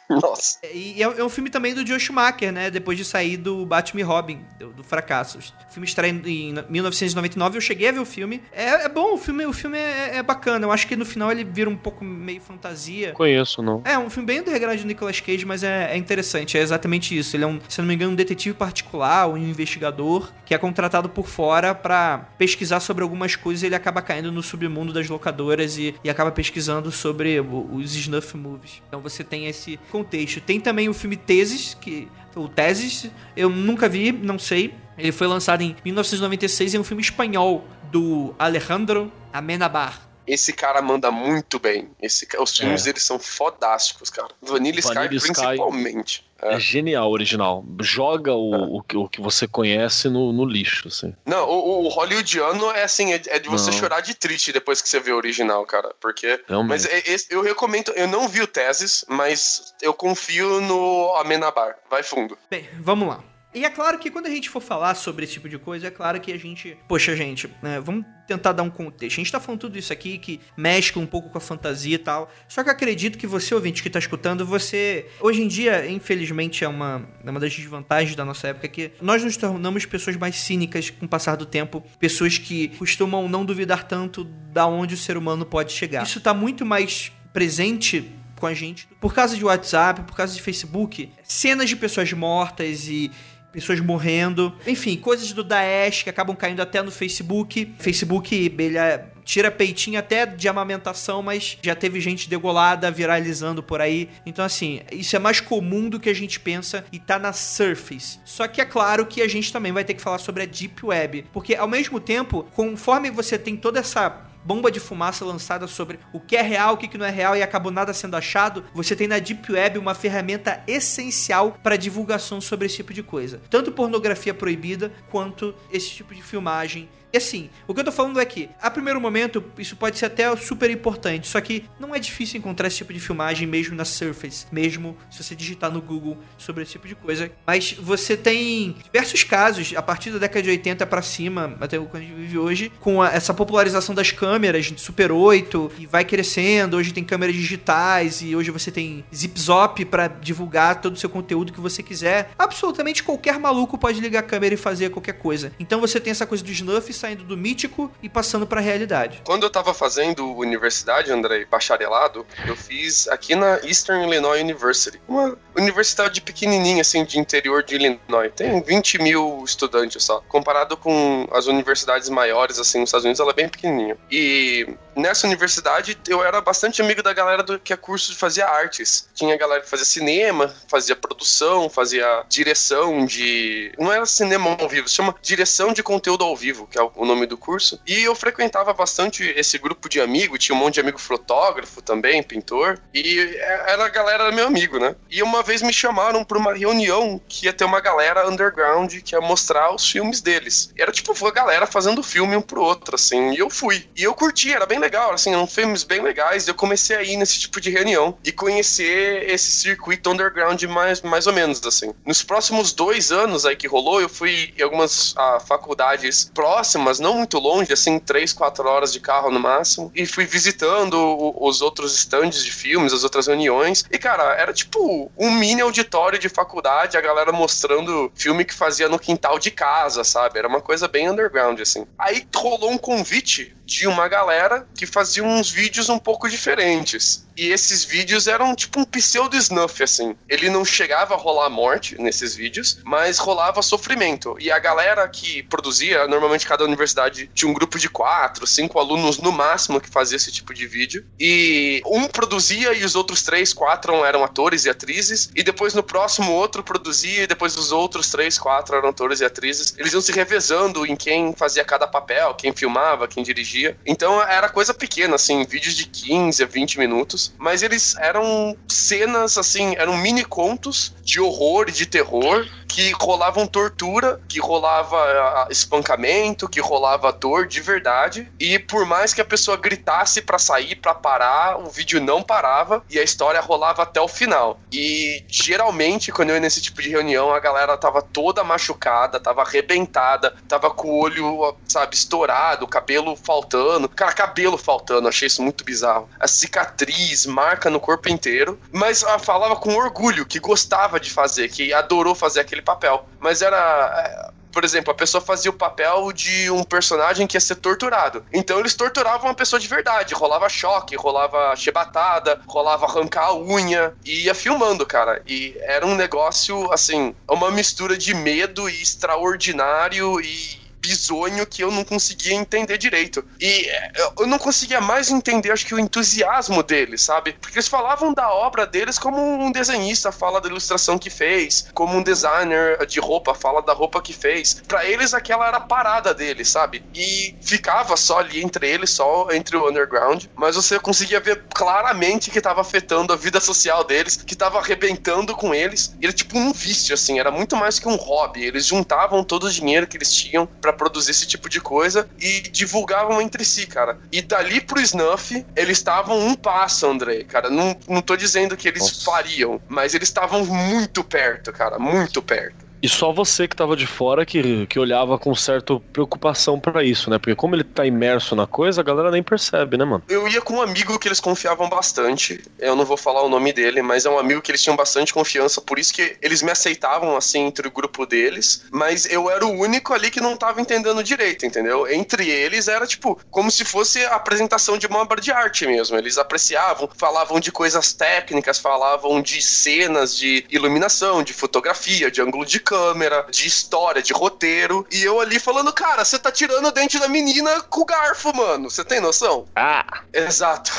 Nossa. E é, é um filme também do Joe Schumacher, né? Depois de sair do Batman e Robin, do, do fracasso. O filme estreia em 1999, eu cheguei a ver o filme. É, é bom, o filme, o filme é, é bacana. Eu acho que no final ele vira um pouco meio fantasia. Conheço, não. É, um filme bem underground do Nicolas Cage, mas é, é interessante. É exatamente isso. Ele é um, se não me engano, um detetive particular, um investigador, que é contratado por fora pra pesquisar sobre algumas coisas e ele acaba caindo no submundo das locadoras e, e acaba pesquisando sobre os snuff movies. Então você tem esse contexto. Tem também o filme Teses, que. O Teses, eu nunca vi, não sei. Ele foi lançado em 1996 e é um filme espanhol do Alejandro Amenabar. Esse cara manda muito bem. Esse, os filmes É. dele são fodásticos, cara. Vanilla, Vanilla Sky, Sky. principalmente. É. É genial, original. Joga o, o, que- o que você conhece no, no lixo, assim. Não, o, o hollywoodiano é assim, é, é de você Não. chorar de triste depois que você vê o original, cara. Porque. Realmente. Mas é- eu recomendo, eu não vi o Teses, mas eu confio no Amenabar. Vai fundo. Bem, vamos lá. E é claro que quando a gente for falar sobre esse tipo de coisa, é claro que a gente. Poxa, gente, né, vamos tentar dar um contexto. A gente tá falando tudo isso aqui que mescla um pouco com a fantasia e tal. Só que acredito que você, ouvinte que tá escutando, você. Hoje em dia, infelizmente, é uma, é uma das desvantagens da nossa época que nós nos tornamos pessoas mais cínicas com o passar do tempo. Pessoas que costumam não duvidar tanto da onde o ser humano pode chegar. Isso tá muito mais presente com a gente por causa de WhatsApp, por causa de Facebook, cenas de pessoas mortas e pessoas morrendo, enfim, coisas do Daesh que acabam caindo até no Facebook. Facebook, ele é- tira peitinho até de amamentação, mas já teve gente degolada viralizando por aí. Então, assim, isso é mais comum do que a gente pensa e tá na surface. Só que é claro que a gente também vai ter que falar sobre a Deep Web, porque ao mesmo tempo, conforme você tem toda essa bomba de fumaça lançada sobre o que é real, o que não é real e acabou nada sendo achado, você tem na Deep Web uma ferramenta essencial para divulgação sobre esse tipo de coisa. Tanto pornografia proibida quanto esse tipo de filmagem. E assim, o que eu tô falando é que, a primeiro momento, isso pode ser até super importante, só que não é difícil encontrar esse tipo de filmagem mesmo na Surface, mesmo se você digitar no Google sobre esse tipo de coisa. Mas você tem diversos casos, a partir da década de 80 pra cima, até o que a gente vive hoje, com a- essa popularização das câmeras Super 8, e vai crescendo, hoje tem câmeras digitais, e hoje você tem Zip-Zop pra divulgar todo o seu conteúdo que você quiser. Absolutamente qualquer maluco pode ligar a câmera e fazer qualquer coisa. Então você tem essa coisa do snuff, saindo do mítico e passando pra realidade. Quando eu tava fazendo universidade, André, bacharelado, eu fiz aqui na Eastern Illinois University. Uma universidade pequenininha, assim, de interior de Illinois. Tem 20 mil estudantes só. Comparado com as universidades maiores, assim, nos Estados Unidos, ela é bem pequenininha. E nessa universidade, eu era bastante amigo da galera do que é curso de fazia artes. Tinha galera que fazia cinema, fazia produção, fazia direção de... Não era cinema ao vivo, se chama direção de conteúdo ao vivo, que é o nome do curso. E eu frequentava bastante esse grupo de amigos, tinha um monte de amigo fotógrafo também, pintor. E era a galera meu amigo, né? E uma vez me chamaram para uma reunião que ia ter uma galera underground que ia mostrar os filmes deles. Era tipo a galera fazendo filme um pro outro, assim. E eu fui. E eu curti, era bem legal, assim, eram filmes bem legais. Eu comecei a ir nesse tipo de reunião e conhecer esse circuito underground mais, mais ou menos, assim. Nos próximos dois anos aí que rolou, eu fui em algumas ah, faculdades próximas, não muito longe, assim, três, quatro horas de carro no máximo. E fui visitando os outros stands de filmes, as outras reuniões. E, cara, era tipo um mini auditório de faculdade, a galera mostrando filme que fazia no quintal de casa, sabe? Era uma coisa bem underground, assim. Aí rolou um convite de uma galera que fazia uns vídeos um pouco diferentes. E esses vídeos eram tipo um pseudo snuff, assim. Ele não chegava a rolar morte nesses vídeos, mas rolava sofrimento. E a galera que produzia, normalmente cada universidade tinha um grupo de quatro, cinco alunos no máximo que fazia esse tipo de vídeo. E um produzia e os outros três, quatro eram atores e atrizes. E depois no próximo outro produzia e depois os outros três, quatro eram atores e atrizes. Eles iam se revezando em quem fazia cada papel, quem filmava, quem dirigia. Então era coisa pequena, assim, vídeos de 15 a 20 minutos. Mas eles eram cenas, assim, eram mini contos de horror e de terror que rolavam tortura, que rolava ah, espancamento, que rolava dor de verdade. E por mais que a pessoa gritasse para sair, para parar, o vídeo não parava e a história rolava até o final. E geralmente, quando eu ia nesse tipo de reunião, a galera tava toda machucada, tava arrebentada, tava com o olho, sabe, estourado, cabelo faltando. Cara, cabelo faltando, achei isso muito bizarro. A cicatriz, marca no corpo inteiro. Mas ela falava com orgulho que gostava de fazer, que adorou fazer aquele papel. Mas era é, por exemplo, a pessoa fazia o papel de um personagem que ia ser torturado. Então eles torturavam uma pessoa de verdade. Rolava choque, rolava chebatada, rolava arrancar a unha e ia filmando, cara. E era um negócio, assim, uma mistura de medo e extraordinário e bizonho que eu não conseguia entender direito. E é, eu não conseguia mais entender, acho que o entusiasmo deles, sabe? Porque eles falavam da obra deles como um desenhista fala da ilustração que fez, como um designer de roupa fala da roupa que fez. Para eles aquela era a parada deles, sabe? E ficava só ali entre eles, só entre o underground, mas você conseguia ver claramente que tava afetando a vida social deles, que tava arrebentando com eles. Era tipo um vício, assim, era muito mais que um hobby. Eles juntavam todo o dinheiro que eles tinham para produzir esse tipo de coisa e divulgavam entre si, cara. E dali pro Snuff, eles estavam um passo, André, cara. Não, não tô dizendo que eles Nossa. fariam, mas eles estavam muito perto, cara, muito perto. E só você que tava de fora que, que olhava com certa preocupação para isso, né? Porque como ele tá imerso na coisa, a galera nem percebe, né, mano? Eu ia com um amigo que eles confiavam bastante. Eu não vou falar o nome dele, mas é um amigo que eles tinham bastante confiança, por isso que eles me aceitavam assim entre o grupo deles. Mas eu era o único ali que não tava entendendo direito, entendeu? Entre eles era tipo como se fosse a apresentação de uma obra de arte mesmo. Eles apreciavam, falavam de coisas técnicas, falavam de cenas de iluminação, de fotografia, de ângulo de câmera câmera, de história, de roteiro. E eu ali falando, cara, você tá tirando o dente da menina com o garfo, mano. Você tem noção? Ah. Exato.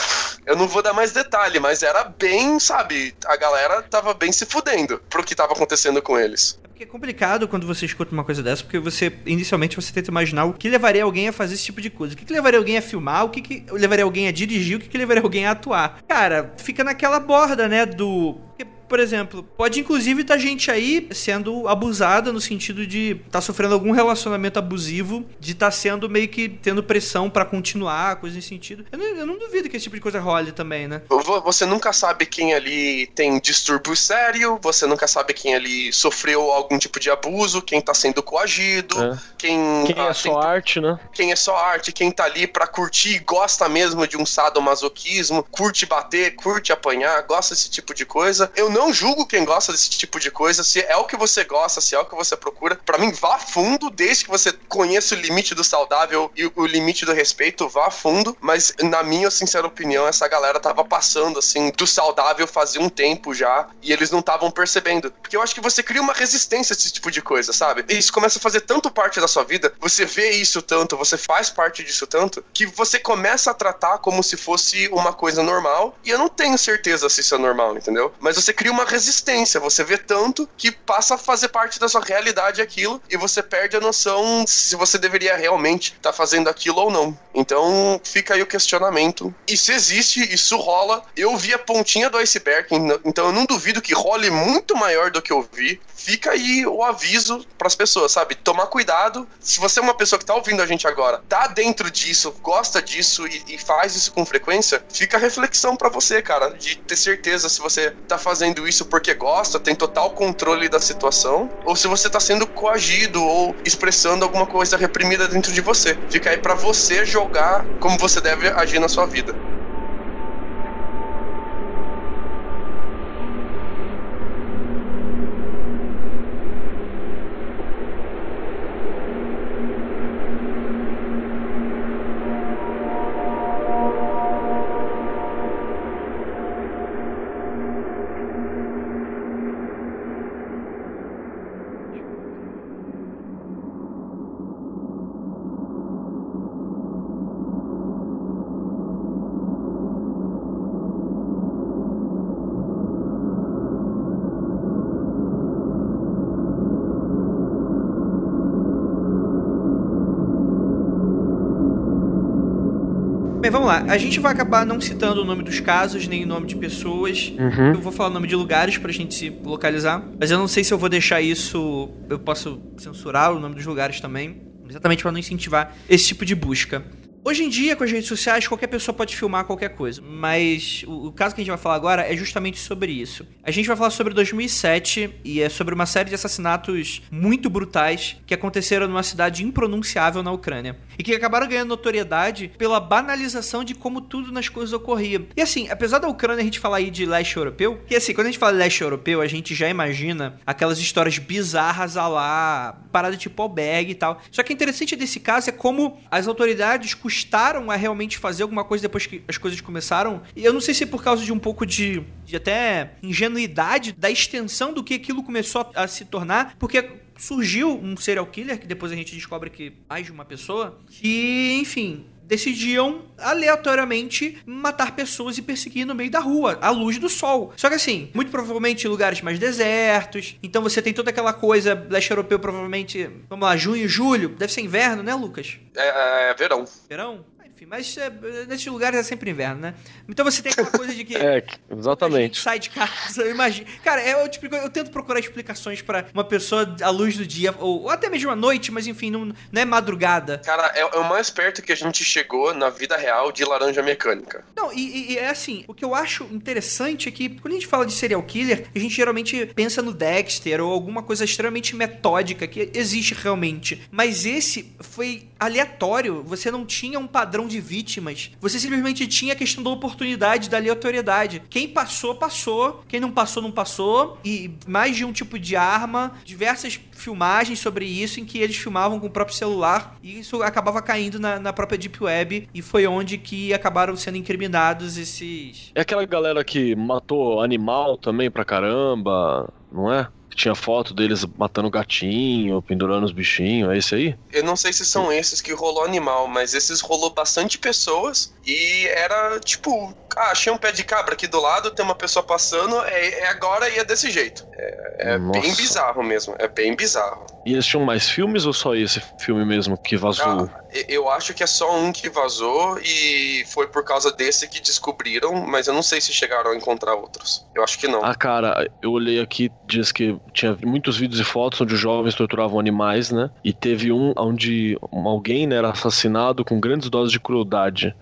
Eu não vou dar mais detalhe, mas era bem, sabe? A galera tava bem se fudendo pro que tava acontecendo com eles. Porque é complicado quando você escuta uma coisa dessa, porque você, inicialmente, você tenta imaginar o que levaria alguém a fazer esse tipo de coisa. O que, que levaria alguém a filmar, o que, que levaria alguém a dirigir, o que, que levaria alguém a atuar. Cara, fica naquela borda, né, do... Porque por exemplo, pode inclusive estar tá gente aí sendo abusada no sentido de estar tá sofrendo algum relacionamento abusivo, de estar tá sendo meio que tendo pressão para continuar, coisa nesse sentido. Eu não, eu não, duvido que esse tipo de coisa role também, né? Você nunca sabe quem ali tem distúrbio sério, você nunca sabe quem ali sofreu algum tipo de abuso, quem tá sendo coagido, é. quem. Quem ah, é só arte, né? Quem é só arte, quem tá ali pra curtir, gosta mesmo de um sadomasoquismo, curte bater, curte apanhar, gosta desse tipo de coisa. Eu não não julgo quem gosta desse tipo de coisa, se é o que você gosta, se é o que você procura. Para mim, vá fundo, desde que você conheça o limite do saudável e o limite do respeito, vá fundo. Mas, na minha sincera opinião, essa galera tava passando, assim, do saudável fazia um tempo já e eles não estavam percebendo. Porque eu acho que você cria uma resistência a esse tipo de coisa, sabe? E isso começa a fazer tanto parte da sua vida, você vê isso tanto, você faz parte disso tanto, que você começa a tratar como se fosse uma coisa normal. E eu não tenho certeza se isso é normal, entendeu? Mas você cria uma resistência, você vê tanto que passa a fazer parte da sua realidade aquilo e você perde a noção se você deveria realmente estar tá fazendo aquilo ou não. Então fica aí o questionamento. E se existe, isso rola. Eu vi a pontinha do iceberg, então eu não duvido que role muito maior do que eu vi. Fica aí o aviso para as pessoas, sabe? Tomar cuidado. Se você é uma pessoa que tá ouvindo a gente agora, tá dentro disso, gosta disso e, e faz isso com frequência, fica a reflexão para você, cara, de ter certeza se você tá fazendo isso porque gosta, tem total controle da situação, ou se você tá sendo coagido ou expressando alguma coisa reprimida dentro de você. Fica aí para você jogar como você deve agir na sua vida. Vamos lá. A gente vai acabar não citando o nome dos casos, nem o nome de pessoas. Uhum. Eu vou falar o nome de lugares pra gente se localizar. Mas eu não sei se eu vou deixar isso. Eu posso censurar o nome dos lugares também. Exatamente para não incentivar esse tipo de busca. Hoje em dia, com as redes sociais, qualquer pessoa pode filmar qualquer coisa. Mas o, o, caso que a gente vai falar agora é justamente sobre isso. A gente vai falar sobre 2007 e é sobre uma série de assassinatos muito brutais que aconteceram numa cidade impronunciável na Ucrânia. E que acabaram ganhando notoriedade pela banalização de como tudo nas coisas ocorria. E assim, apesar da Ucrânia a gente falar aí de leste europeu, que assim, quando a gente fala de leste europeu, a gente já imagina aquelas histórias bizarras a lá, parada tipo albergue e tal. Só que o interessante desse caso é como as autoridades custaram a realmente fazer alguma coisa depois que as coisas começaram. E eu não sei se é por causa de um pouco de, de até ingenuidade da extensão do que aquilo começou a, a se tornar, porque surgiu um serial killer, que depois a gente descobre que mais de uma pessoa, que, enfim, decidiam aleatoriamente matar pessoas e perseguir no meio da rua, à luz do sol. Só que assim, muito provavelmente em lugares mais desertos. Então você tem toda aquela coisa, leste europeu provavelmente, vamos lá, junho, julho, deve ser inverno, né, Lucas? É, é verão. Verão? Enfim, mas é, nesses lugares é sempre inverno, né? Então você tem aquela coisa de que. é, exatamente. sai de casa, eu imagino. Cara, é, eu, tipo, eu tento procurar explicações para uma pessoa à luz do dia, ou, ou, até mesmo à noite, mas enfim, não, não é madrugada. Cara, é, é, o mais perto que a gente chegou na vida real de laranja mecânica. Não, e, e, é assim, o que eu acho interessante é que quando a gente fala de serial killer, a gente geralmente pensa no Dexter ou alguma coisa extremamente metódica que existe realmente. Mas esse foi aleatório, você não tinha um padrão de vítimas. Você simplesmente tinha a questão da oportunidade, da aleatoriedade. Quem passou, passou. Quem não passou, não passou. E mais de um tipo de arma. Diversas filmagens sobre isso em que eles filmavam com o próprio celular. E isso acabava caindo na, na própria Deep Web. E foi onde que acabaram sendo incriminados esses. É aquela galera que matou animal também pra caramba, não é? Tinha foto deles matando gatinho, pendurando os bichinhos, é esse aí? Eu não sei se são esses que rolou animal, mas esses rolou bastante pessoas e era tipo, ah, achei um pé de cabra aqui do lado, tem uma pessoa passando, é, é agora e é desse jeito. É, é bem bizarro mesmo, é bem bizarro. E eles tinham mais filmes ou só esse filme mesmo que vazou? Ah, eu acho que é só um que vazou e foi por causa desse que descobriram, mas eu não sei se chegaram a encontrar outros. Eu acho que não. Ah, cara, eu olhei aqui, diz que tinha muitos vídeos e fotos onde os jovens torturavam animais, né? E teve um onde alguém né, era assassinado com grandes doses de crueldade.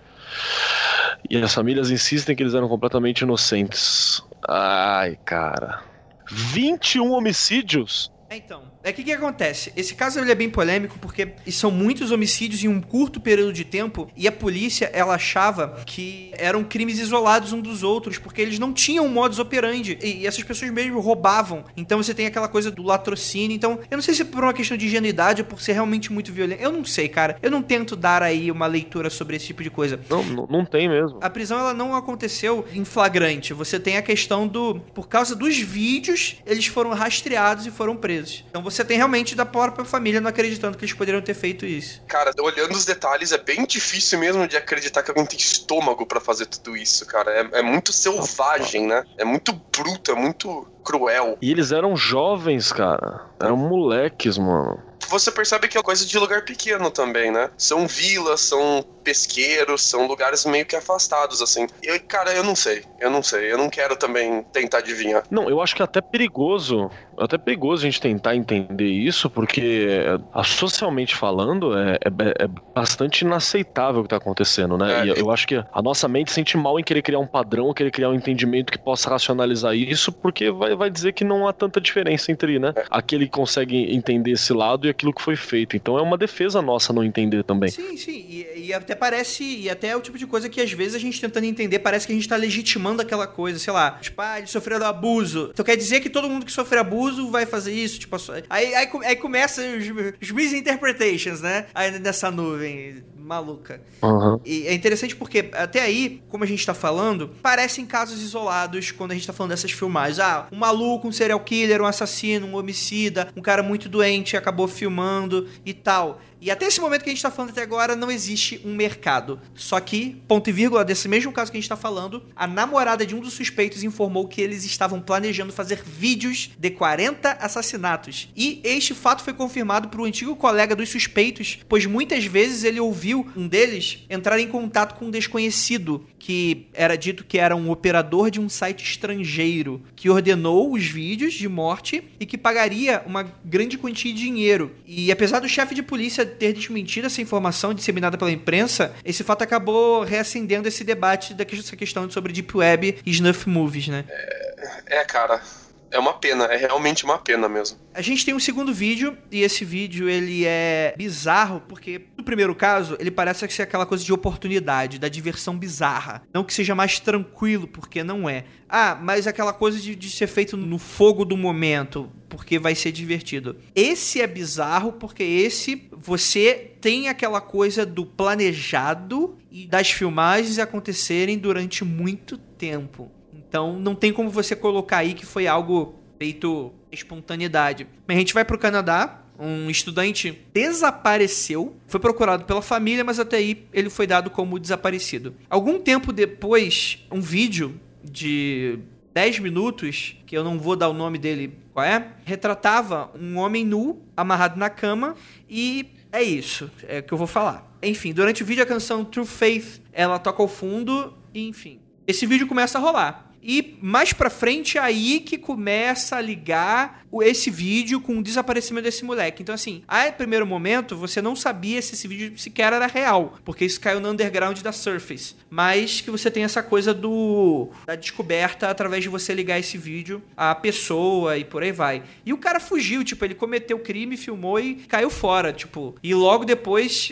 E as famílias insistem que eles eram completamente inocentes. Ai, cara. 21 homicídios? É, então, é que que acontece? Esse caso ele é bem polêmico porque são muitos homicídios em um curto período de tempo e a polícia ela achava que eram crimes isolados um dos outros porque eles não tinham modus operandi e, e essas pessoas mesmo roubavam. Então você tem aquela coisa do latrocínio. Então, eu não sei se é por uma questão de ingenuidade ou por ser realmente muito violento. Eu não sei, cara. Eu não tento dar aí uma leitura sobre esse tipo de coisa. Não, não, não tem mesmo. A prisão ela não aconteceu em flagrante. Você tem a questão do por causa dos vídeos, eles foram rastreados e foram presos. Então você tem realmente da própria família não acreditando que eles poderiam ter feito isso. Cara, olhando os detalhes, é bem difícil mesmo de acreditar que alguém tem estômago pra fazer tudo isso, cara. É, é muito selvagem, né? É muito bruto, é muito cruel. E eles eram jovens, cara. Eram moleques, mano. Você percebe que é coisa de lugar pequeno também, né? São vilas, são pesqueiros, são lugares meio que afastados, assim. E, cara, eu não sei. Eu não sei. Eu não quero também tentar adivinhar. Não, eu acho que é até perigoso. É até perigoso a gente tentar entender isso, porque a- socialmente falando, é, é- é bastante inaceitável o que tá acontecendo, né? É. E eu acho que a nossa mente sente mal em querer criar um padrão, querer criar um entendimento que possa racionalizar isso, porque vai, vai dizer que não há tanta diferença entre, né? Aquele que consegue entender esse lado e aquilo que foi feito. Então é uma defesa nossa não entender também. Sim, sim. E, e até parece. E até é o tipo de coisa que às vezes a gente tentando entender, parece que a gente tá legitimando aquela coisa, sei lá. Tipo, ah, eles sofreram abuso. Então quer dizer que todo mundo que sofre abuso vai fazer isso? Tipo, aí, aí, aí começa os, os misinterpretations, né? Aí nessa nuvem maluca. Aham. E é interessante porque, até aí, como a gente tá falando, parecem casos isolados quando a gente tá falando dessas filmagens. Ah, um maluco, um serial killer, um assassino, um homicida, um cara muito doente acabou filmando e tal. E até esse momento que a gente tá falando até agora, não existe um mercado. Só que, ponto e vírgula, desse mesmo caso que a gente tá falando, a namorada de um dos suspeitos informou que eles estavam planejando fazer vídeos de 40 assassinatos. E este fato foi confirmado por um antigo colega dos suspeitos, pois muitas vezes ele ouviu um deles entrar em contato com um desconhecido, que era dito que era um operador de um site estrangeiro, que ordenou os vídeos de morte e que pagaria uma grande quantia de dinheiro. E apesar do chefe de polícia ter desmentido essa informação disseminada pela imprensa, esse fato acabou reacendendo esse debate dessa questão sobre Deep Web e Snuff Movies, né? É, cara. É uma pena, é realmente uma pena mesmo. A gente tem um segundo vídeo, e esse vídeo ele é bizarro, porque no primeiro caso, ele parece ser aquela coisa de oportunidade, da diversão bizarra. Não que seja mais tranquilo, porque não é. Ah, mas aquela coisa de, de ser feito no fogo do momento, porque vai ser divertido. Esse é bizarro, porque esse você tem aquela coisa do planejado e das filmagens acontecerem durante muito tempo. Então não tem como você colocar aí que foi algo feito espontaneidade. Mas a gente vai pro Canadá. Um estudante desapareceu, foi procurado pela família, mas até aí ele foi dado como desaparecido. Algum tempo depois, um vídeo de 10 minutos, que eu não vou dar o nome dele qual é, retratava um homem nu, amarrado na cama, e é isso, é o que eu vou falar. Enfim, durante o vídeo a canção True Faith, ela toca ao fundo, e enfim. Esse vídeo começa a rolar. E mais pra frente é aí que começa a ligar esse vídeo com o desaparecimento desse moleque. Então, assim, a primeiro momento você não sabia se esse vídeo sequer era real, porque isso caiu no underground da Surface. Mas que você tem essa coisa do da descoberta através de você ligar esse vídeo à pessoa e por aí vai. E o cara fugiu, tipo, ele cometeu crime, filmou e caiu fora, tipo. E logo depois.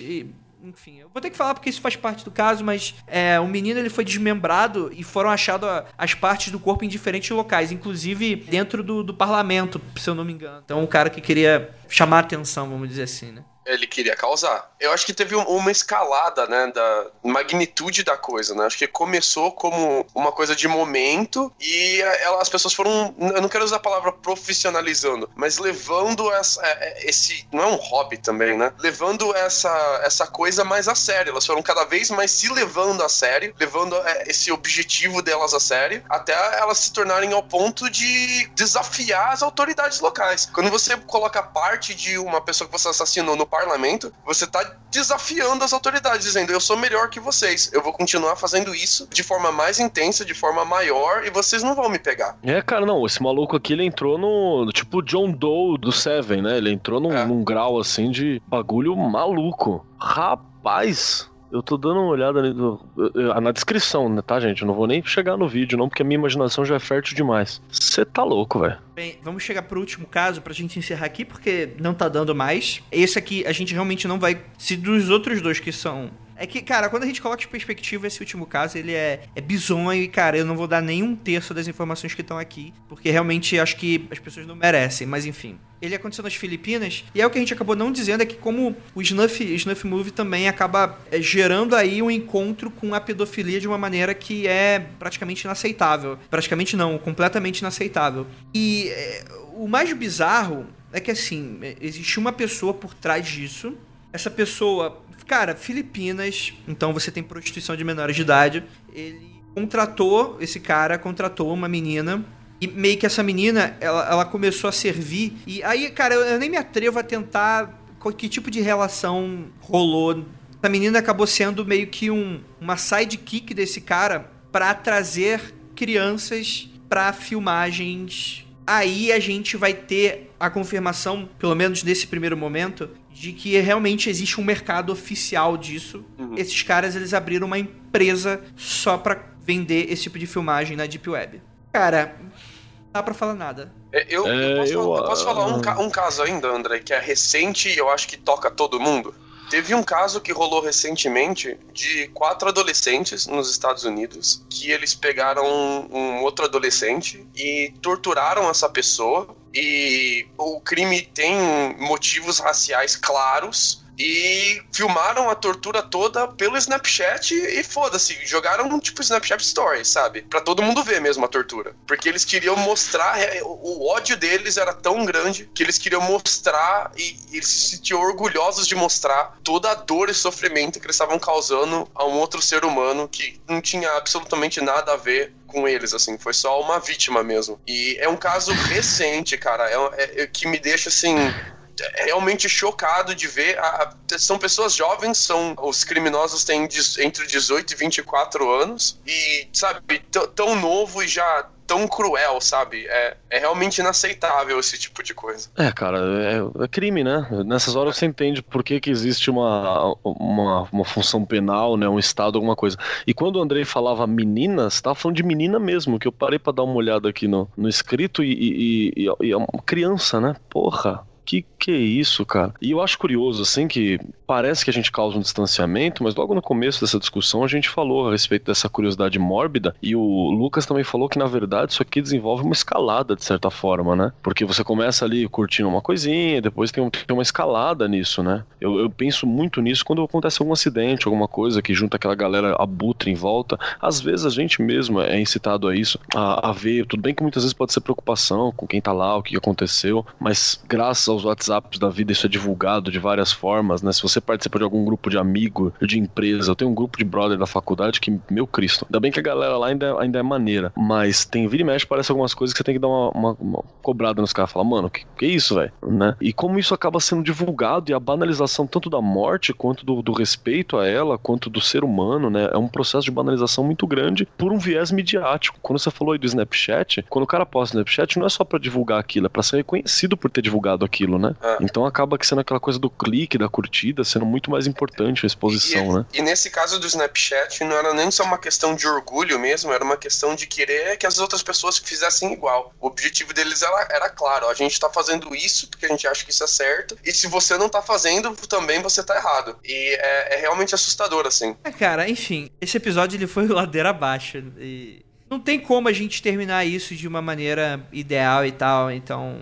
Enfim, eu vou ter que falar porque isso faz parte do caso, mas é, o menino ele foi desmembrado e foram achadas as partes do corpo em diferentes locais, inclusive dentro do, do parlamento, se eu não me engano. Então, um cara que queria chamar atenção, vamos dizer assim, né? Ele queria causar. Eu acho que teve um- uma escalada, né, da magnitude da coisa, né? Acho que começou como uma coisa de momento e a- ela- as pessoas foram, eu não quero usar a palavra profissionalizando, mas levando essa, é, é, esse, não é um hobby também, né? Levando essa, essa coisa mais a sério. Elas foram cada vez mais se levando a sério, levando é, esse objetivo delas a sério, até elas se tornarem ao ponto de desafiar as autoridades locais. Quando você coloca parte de uma pessoa que você assassinou no parlamento, você tá desafiando as autoridades, dizendo: eu sou melhor que vocês, eu vou continuar fazendo isso de forma mais intensa, de forma maior, e vocês não vão me pegar. É, cara, não, esse maluco aqui, ele entrou no, no tipo John Doe do Seven, né? Ele entrou num, É. num grau, assim, de bagulho maluco. Rapaz, Eu tô dando uma olhada na descrição, né, tá, gente? Eu não vou nem chegar no vídeo, não, porque a minha imaginação já é fértil demais. Você tá louco, velho. Bem, vamos chegar pro último caso pra gente encerrar aqui, porque não tá dando mais. Esse aqui a gente realmente não vai. Se dos outros dois que são é que, cara, quando a gente coloca em perspectiva esse último caso, ele é, é bizonho e, cara, eu não vou dar nem um terço das informações que estão aqui, porque realmente acho que as pessoas não merecem, mas enfim. Ele aconteceu nas Filipinas, e é o que a gente acabou não dizendo, é que como o Snuff, Snuff Movie também acaba é, gerando aí um encontro com a pedofilia de uma maneira que é praticamente inaceitável. Praticamente não, completamente inaceitável. E é, o mais bizarro é que, assim, existe uma pessoa por trás disso, essa pessoa Cara, Filipinas, então você tem prostituição de menores de idade. Ele contratou, esse cara contratou uma menina e meio que essa menina, ela, ela começou a servir. E aí, cara, eu, eu nem me atrevo a tentar que tipo de relação rolou. Essa menina acabou sendo meio que um, uma sidekick desse cara para trazer crianças para filmagens. Aí a gente vai ter a confirmação, pelo menos nesse primeiro momento, de que realmente existe um mercado oficial disso. Uhum. Esses caras eles abriram uma empresa só para vender esse tipo de filmagem na Deep Web. Cara, não dá pra falar nada. É, eu, é, eu, posso, eu, eu posso falar um, ah. um, caso ainda, André, que é recente e eu acho que toca todo mundo. Teve um caso que rolou recentemente de quatro adolescentes nos Estados Unidos que eles pegaram um, um outro adolescente e torturaram essa pessoa. E o crime tem motivos raciais claros e filmaram a tortura toda pelo Snapchat e foda-se, jogaram um tipo Snapchat Stories, sabe? Pra todo mundo ver mesmo a tortura. Porque eles queriam mostrar, é, o ódio deles era tão grande que eles queriam mostrar e eles se sentiam orgulhosos de mostrar toda a dor e sofrimento que eles estavam causando a um outro ser humano que não tinha absolutamente nada a ver com eles, assim, foi só uma vítima mesmo. E é um caso recente, cara, é, é, é que me deixa assim realmente chocado de ver. A, são pessoas jovens, são os criminosos têm entre 18 e 24 anos e, sabe, tão novo e já tão cruel, sabe? É, é realmente inaceitável esse tipo de coisa. É, cara, é, é, crime, né? Nessas horas você entende por que, que existe uma, uma, uma função penal, né? Um Estado, alguma coisa. E quando o Andrei falava meninas, tava falando de menina mesmo, que eu parei para dar uma olhada aqui no, no escrito e, e, e, e é uma criança, né? Porra que que é isso, cara? E eu acho curioso, assim, que parece que a gente causa um distanciamento, mas logo no começo dessa discussão a gente falou a respeito dessa curiosidade mórbida e o Lucas também falou que, na verdade, isso aqui desenvolve uma escalada, de certa forma, né? Porque você começa ali curtindo uma coisinha, depois tem, um, tem uma escalada nisso, né? Eu, eu penso muito nisso quando acontece algum acidente, alguma coisa que junta aquela galera abutre em volta. Às vezes a gente mesmo é incitado a isso, a, a ver. Tudo bem que muitas vezes pode ser preocupação com quem tá lá, o que aconteceu, mas graças aos WhatsApps da vida isso é divulgado de várias formas, né? Se você participa de algum grupo de amigo, de empresa, eu tenho um grupo de brother da faculdade que, meu Cristo, ainda bem que a galera lá ainda, ainda é maneira, mas tem vira e mexe, parece algumas coisas que você tem que dar uma, uma, uma cobrada nos caras, falar, mano, que, que isso, velho, né? E como isso acaba sendo divulgado e a banalização tanto da morte quanto do, do respeito a ela, quanto do ser humano, né? É um processo de banalização muito grande por um viés midiático. Quando você falou aí do Snapchat, quando o cara posta no Snapchat, não é só para divulgar aquilo, é pra ser reconhecido por ter divulgado aquilo, né? É. Então acaba que sendo aquela coisa do clique, da curtida, sendo muito mais importante a exposição, e, né? E nesse caso do Snapchat, não era nem só uma questão de orgulho mesmo, era uma questão de querer que as outras pessoas fizessem igual. O objetivo deles era, era claro, a gente tá fazendo isso porque a gente acha que isso é certo, e se você não tá fazendo, também você tá errado. E é, é realmente assustador, assim. É, cara, enfim, esse episódio ele foi ladeira abaixo, e não tem como a gente terminar isso de uma maneira ideal e tal, então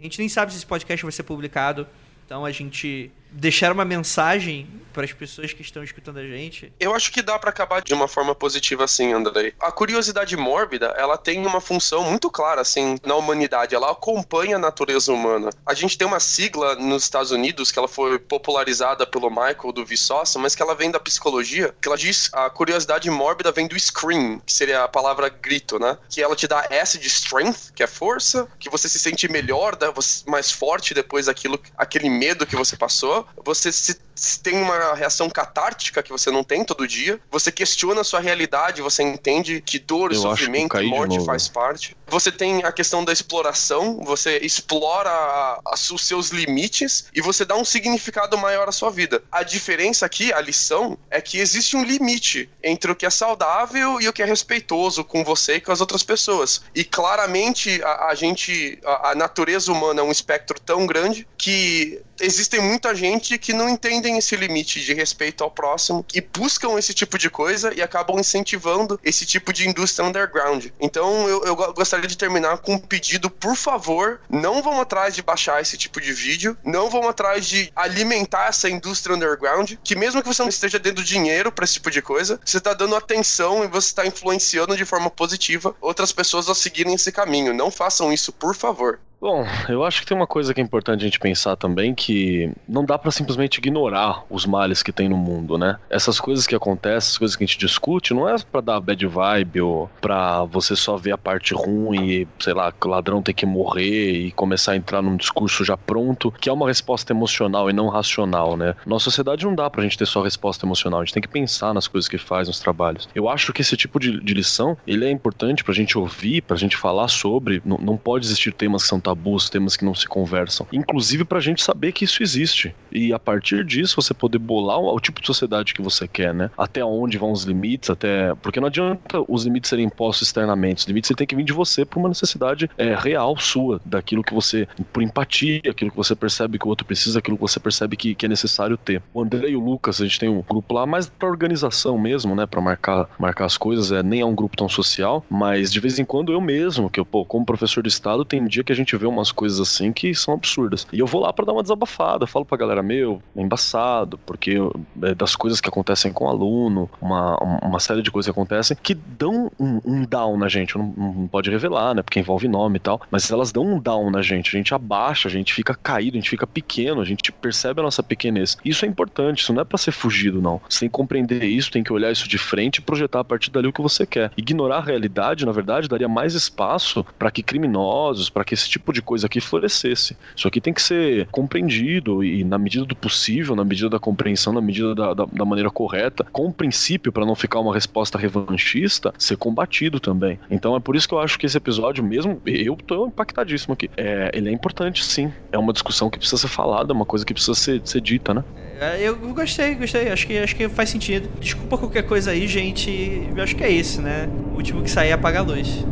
a gente nem sabe se esse podcast vai ser publicado. Então a gente deixar uma mensagem para as pessoas que estão escutando a gente? Eu acho que dá para acabar de uma forma positiva assim, Andrei. A curiosidade mórbida, ela tem uma função muito clara assim na humanidade, ela acompanha a natureza humana. A gente tem uma sigla nos Estados Unidos que ela foi popularizada pelo Michael do Viçosa, mas que ela vem da psicologia, que ela diz a curiosidade mórbida vem do scream, que seria a palavra grito, né? Que ela te dá S de strength, que é força, que você se sente melhor, mais forte depois daquilo, aquele medo que você passou você se, tem uma reação catártica que você não tem todo dia, você questiona a sua realidade, você entende que dor, Eu sofrimento e morte faz parte. Você tem a questão da exploração, você explora a, a, os seus limites e você dá um significado maior à sua vida. A diferença aqui, a lição, é que existe um limite entre o que é saudável e o que é respeitoso com você e com as outras pessoas. E claramente a, a gente, a, natureza humana é um espectro tão grande que existem muita gente que não entendem esse limite de respeito ao próximo e buscam esse tipo de coisa e acabam incentivando esse tipo de indústria underground. Então eu, eu gostaria de terminar com um pedido, por favor, não vão atrás de baixar esse tipo de vídeo, não vão atrás de alimentar essa indústria underground, que mesmo que você não esteja dando dinheiro para esse tipo de coisa, você está dando atenção e você está influenciando de forma positiva outras pessoas a seguirem esse caminho. Não façam isso, por favor. Bom, eu acho que tem uma coisa que é importante a gente pensar também que não dá para simplesmente ignorar os males que tem no mundo, né? Essas coisas que acontecem, as coisas que a gente discute, não é para dar bad vibe ou para você só ver a parte ruim e, sei lá, o ladrão tem que morrer e começar a entrar num discurso já pronto, que é uma resposta emocional e não racional, né? Nossa sociedade não dá pra gente ter só resposta emocional, a gente tem que pensar nas coisas que faz, nos trabalhos. Eu acho que esse tipo de, de lição, ele é importante pra gente ouvir, pra gente falar sobre, não, não pode existir temas que são tabus, temas que não se conversam. Inclusive pra gente saber que isso existe. E a partir disso você poder bolar o, o tipo de sociedade que você quer, né? Até onde vão os limites, até. Porque não adianta os limites serem impostos externamente. Os limites têm que vir de você por uma necessidade é, real sua, daquilo que você. por empatia, aquilo que você percebe que o outro precisa, aquilo que você percebe que, que é necessário ter. O André e o Lucas, a gente tem um grupo lá mais pra organização mesmo, né? Pra marcar, marcar as coisas. É, nem é um grupo tão social, mas de vez em quando eu mesmo, que eu, pô, como professor de estado, tem dia que a gente vê umas coisas assim que são absurdas. E eu vou lá para dar uma desabafada, falo pra galera, meu, é embaçado, porque é das coisas que acontecem com o aluno, uma, uma série de coisas que acontecem, que dão um, um down na gente. Não, não, pode revelar, né? Porque envolve nome e tal, mas elas dão um down na gente. A gente abaixa, a gente fica caído, a gente fica pequeno, a gente percebe a nossa pequenez. Isso é importante, isso não é para ser fugido, não. Você tem que compreender isso, tem que olhar isso de frente e projetar a partir dali o que você quer. Ignorar a realidade, na verdade, daria mais espaço para que criminosos, para que esse tipo de coisa aqui florescesse. Isso aqui tem que ser compreendido e, na medida do possível, na medida da compreensão, na medida da, da, da maneira correta, com o princípio, para não ficar uma resposta revanchista, ser combatido também. Então é por isso que eu acho que esse episódio, mesmo eu tô impactadíssimo aqui, é, ele é importante sim. É uma discussão que precisa ser falada, é uma coisa que precisa ser, ser dita, né? É, eu gostei, gostei. Acho que, acho que faz sentido. Desculpa qualquer coisa aí, gente. Eu acho que é isso, né? O último que sair apaga a luz.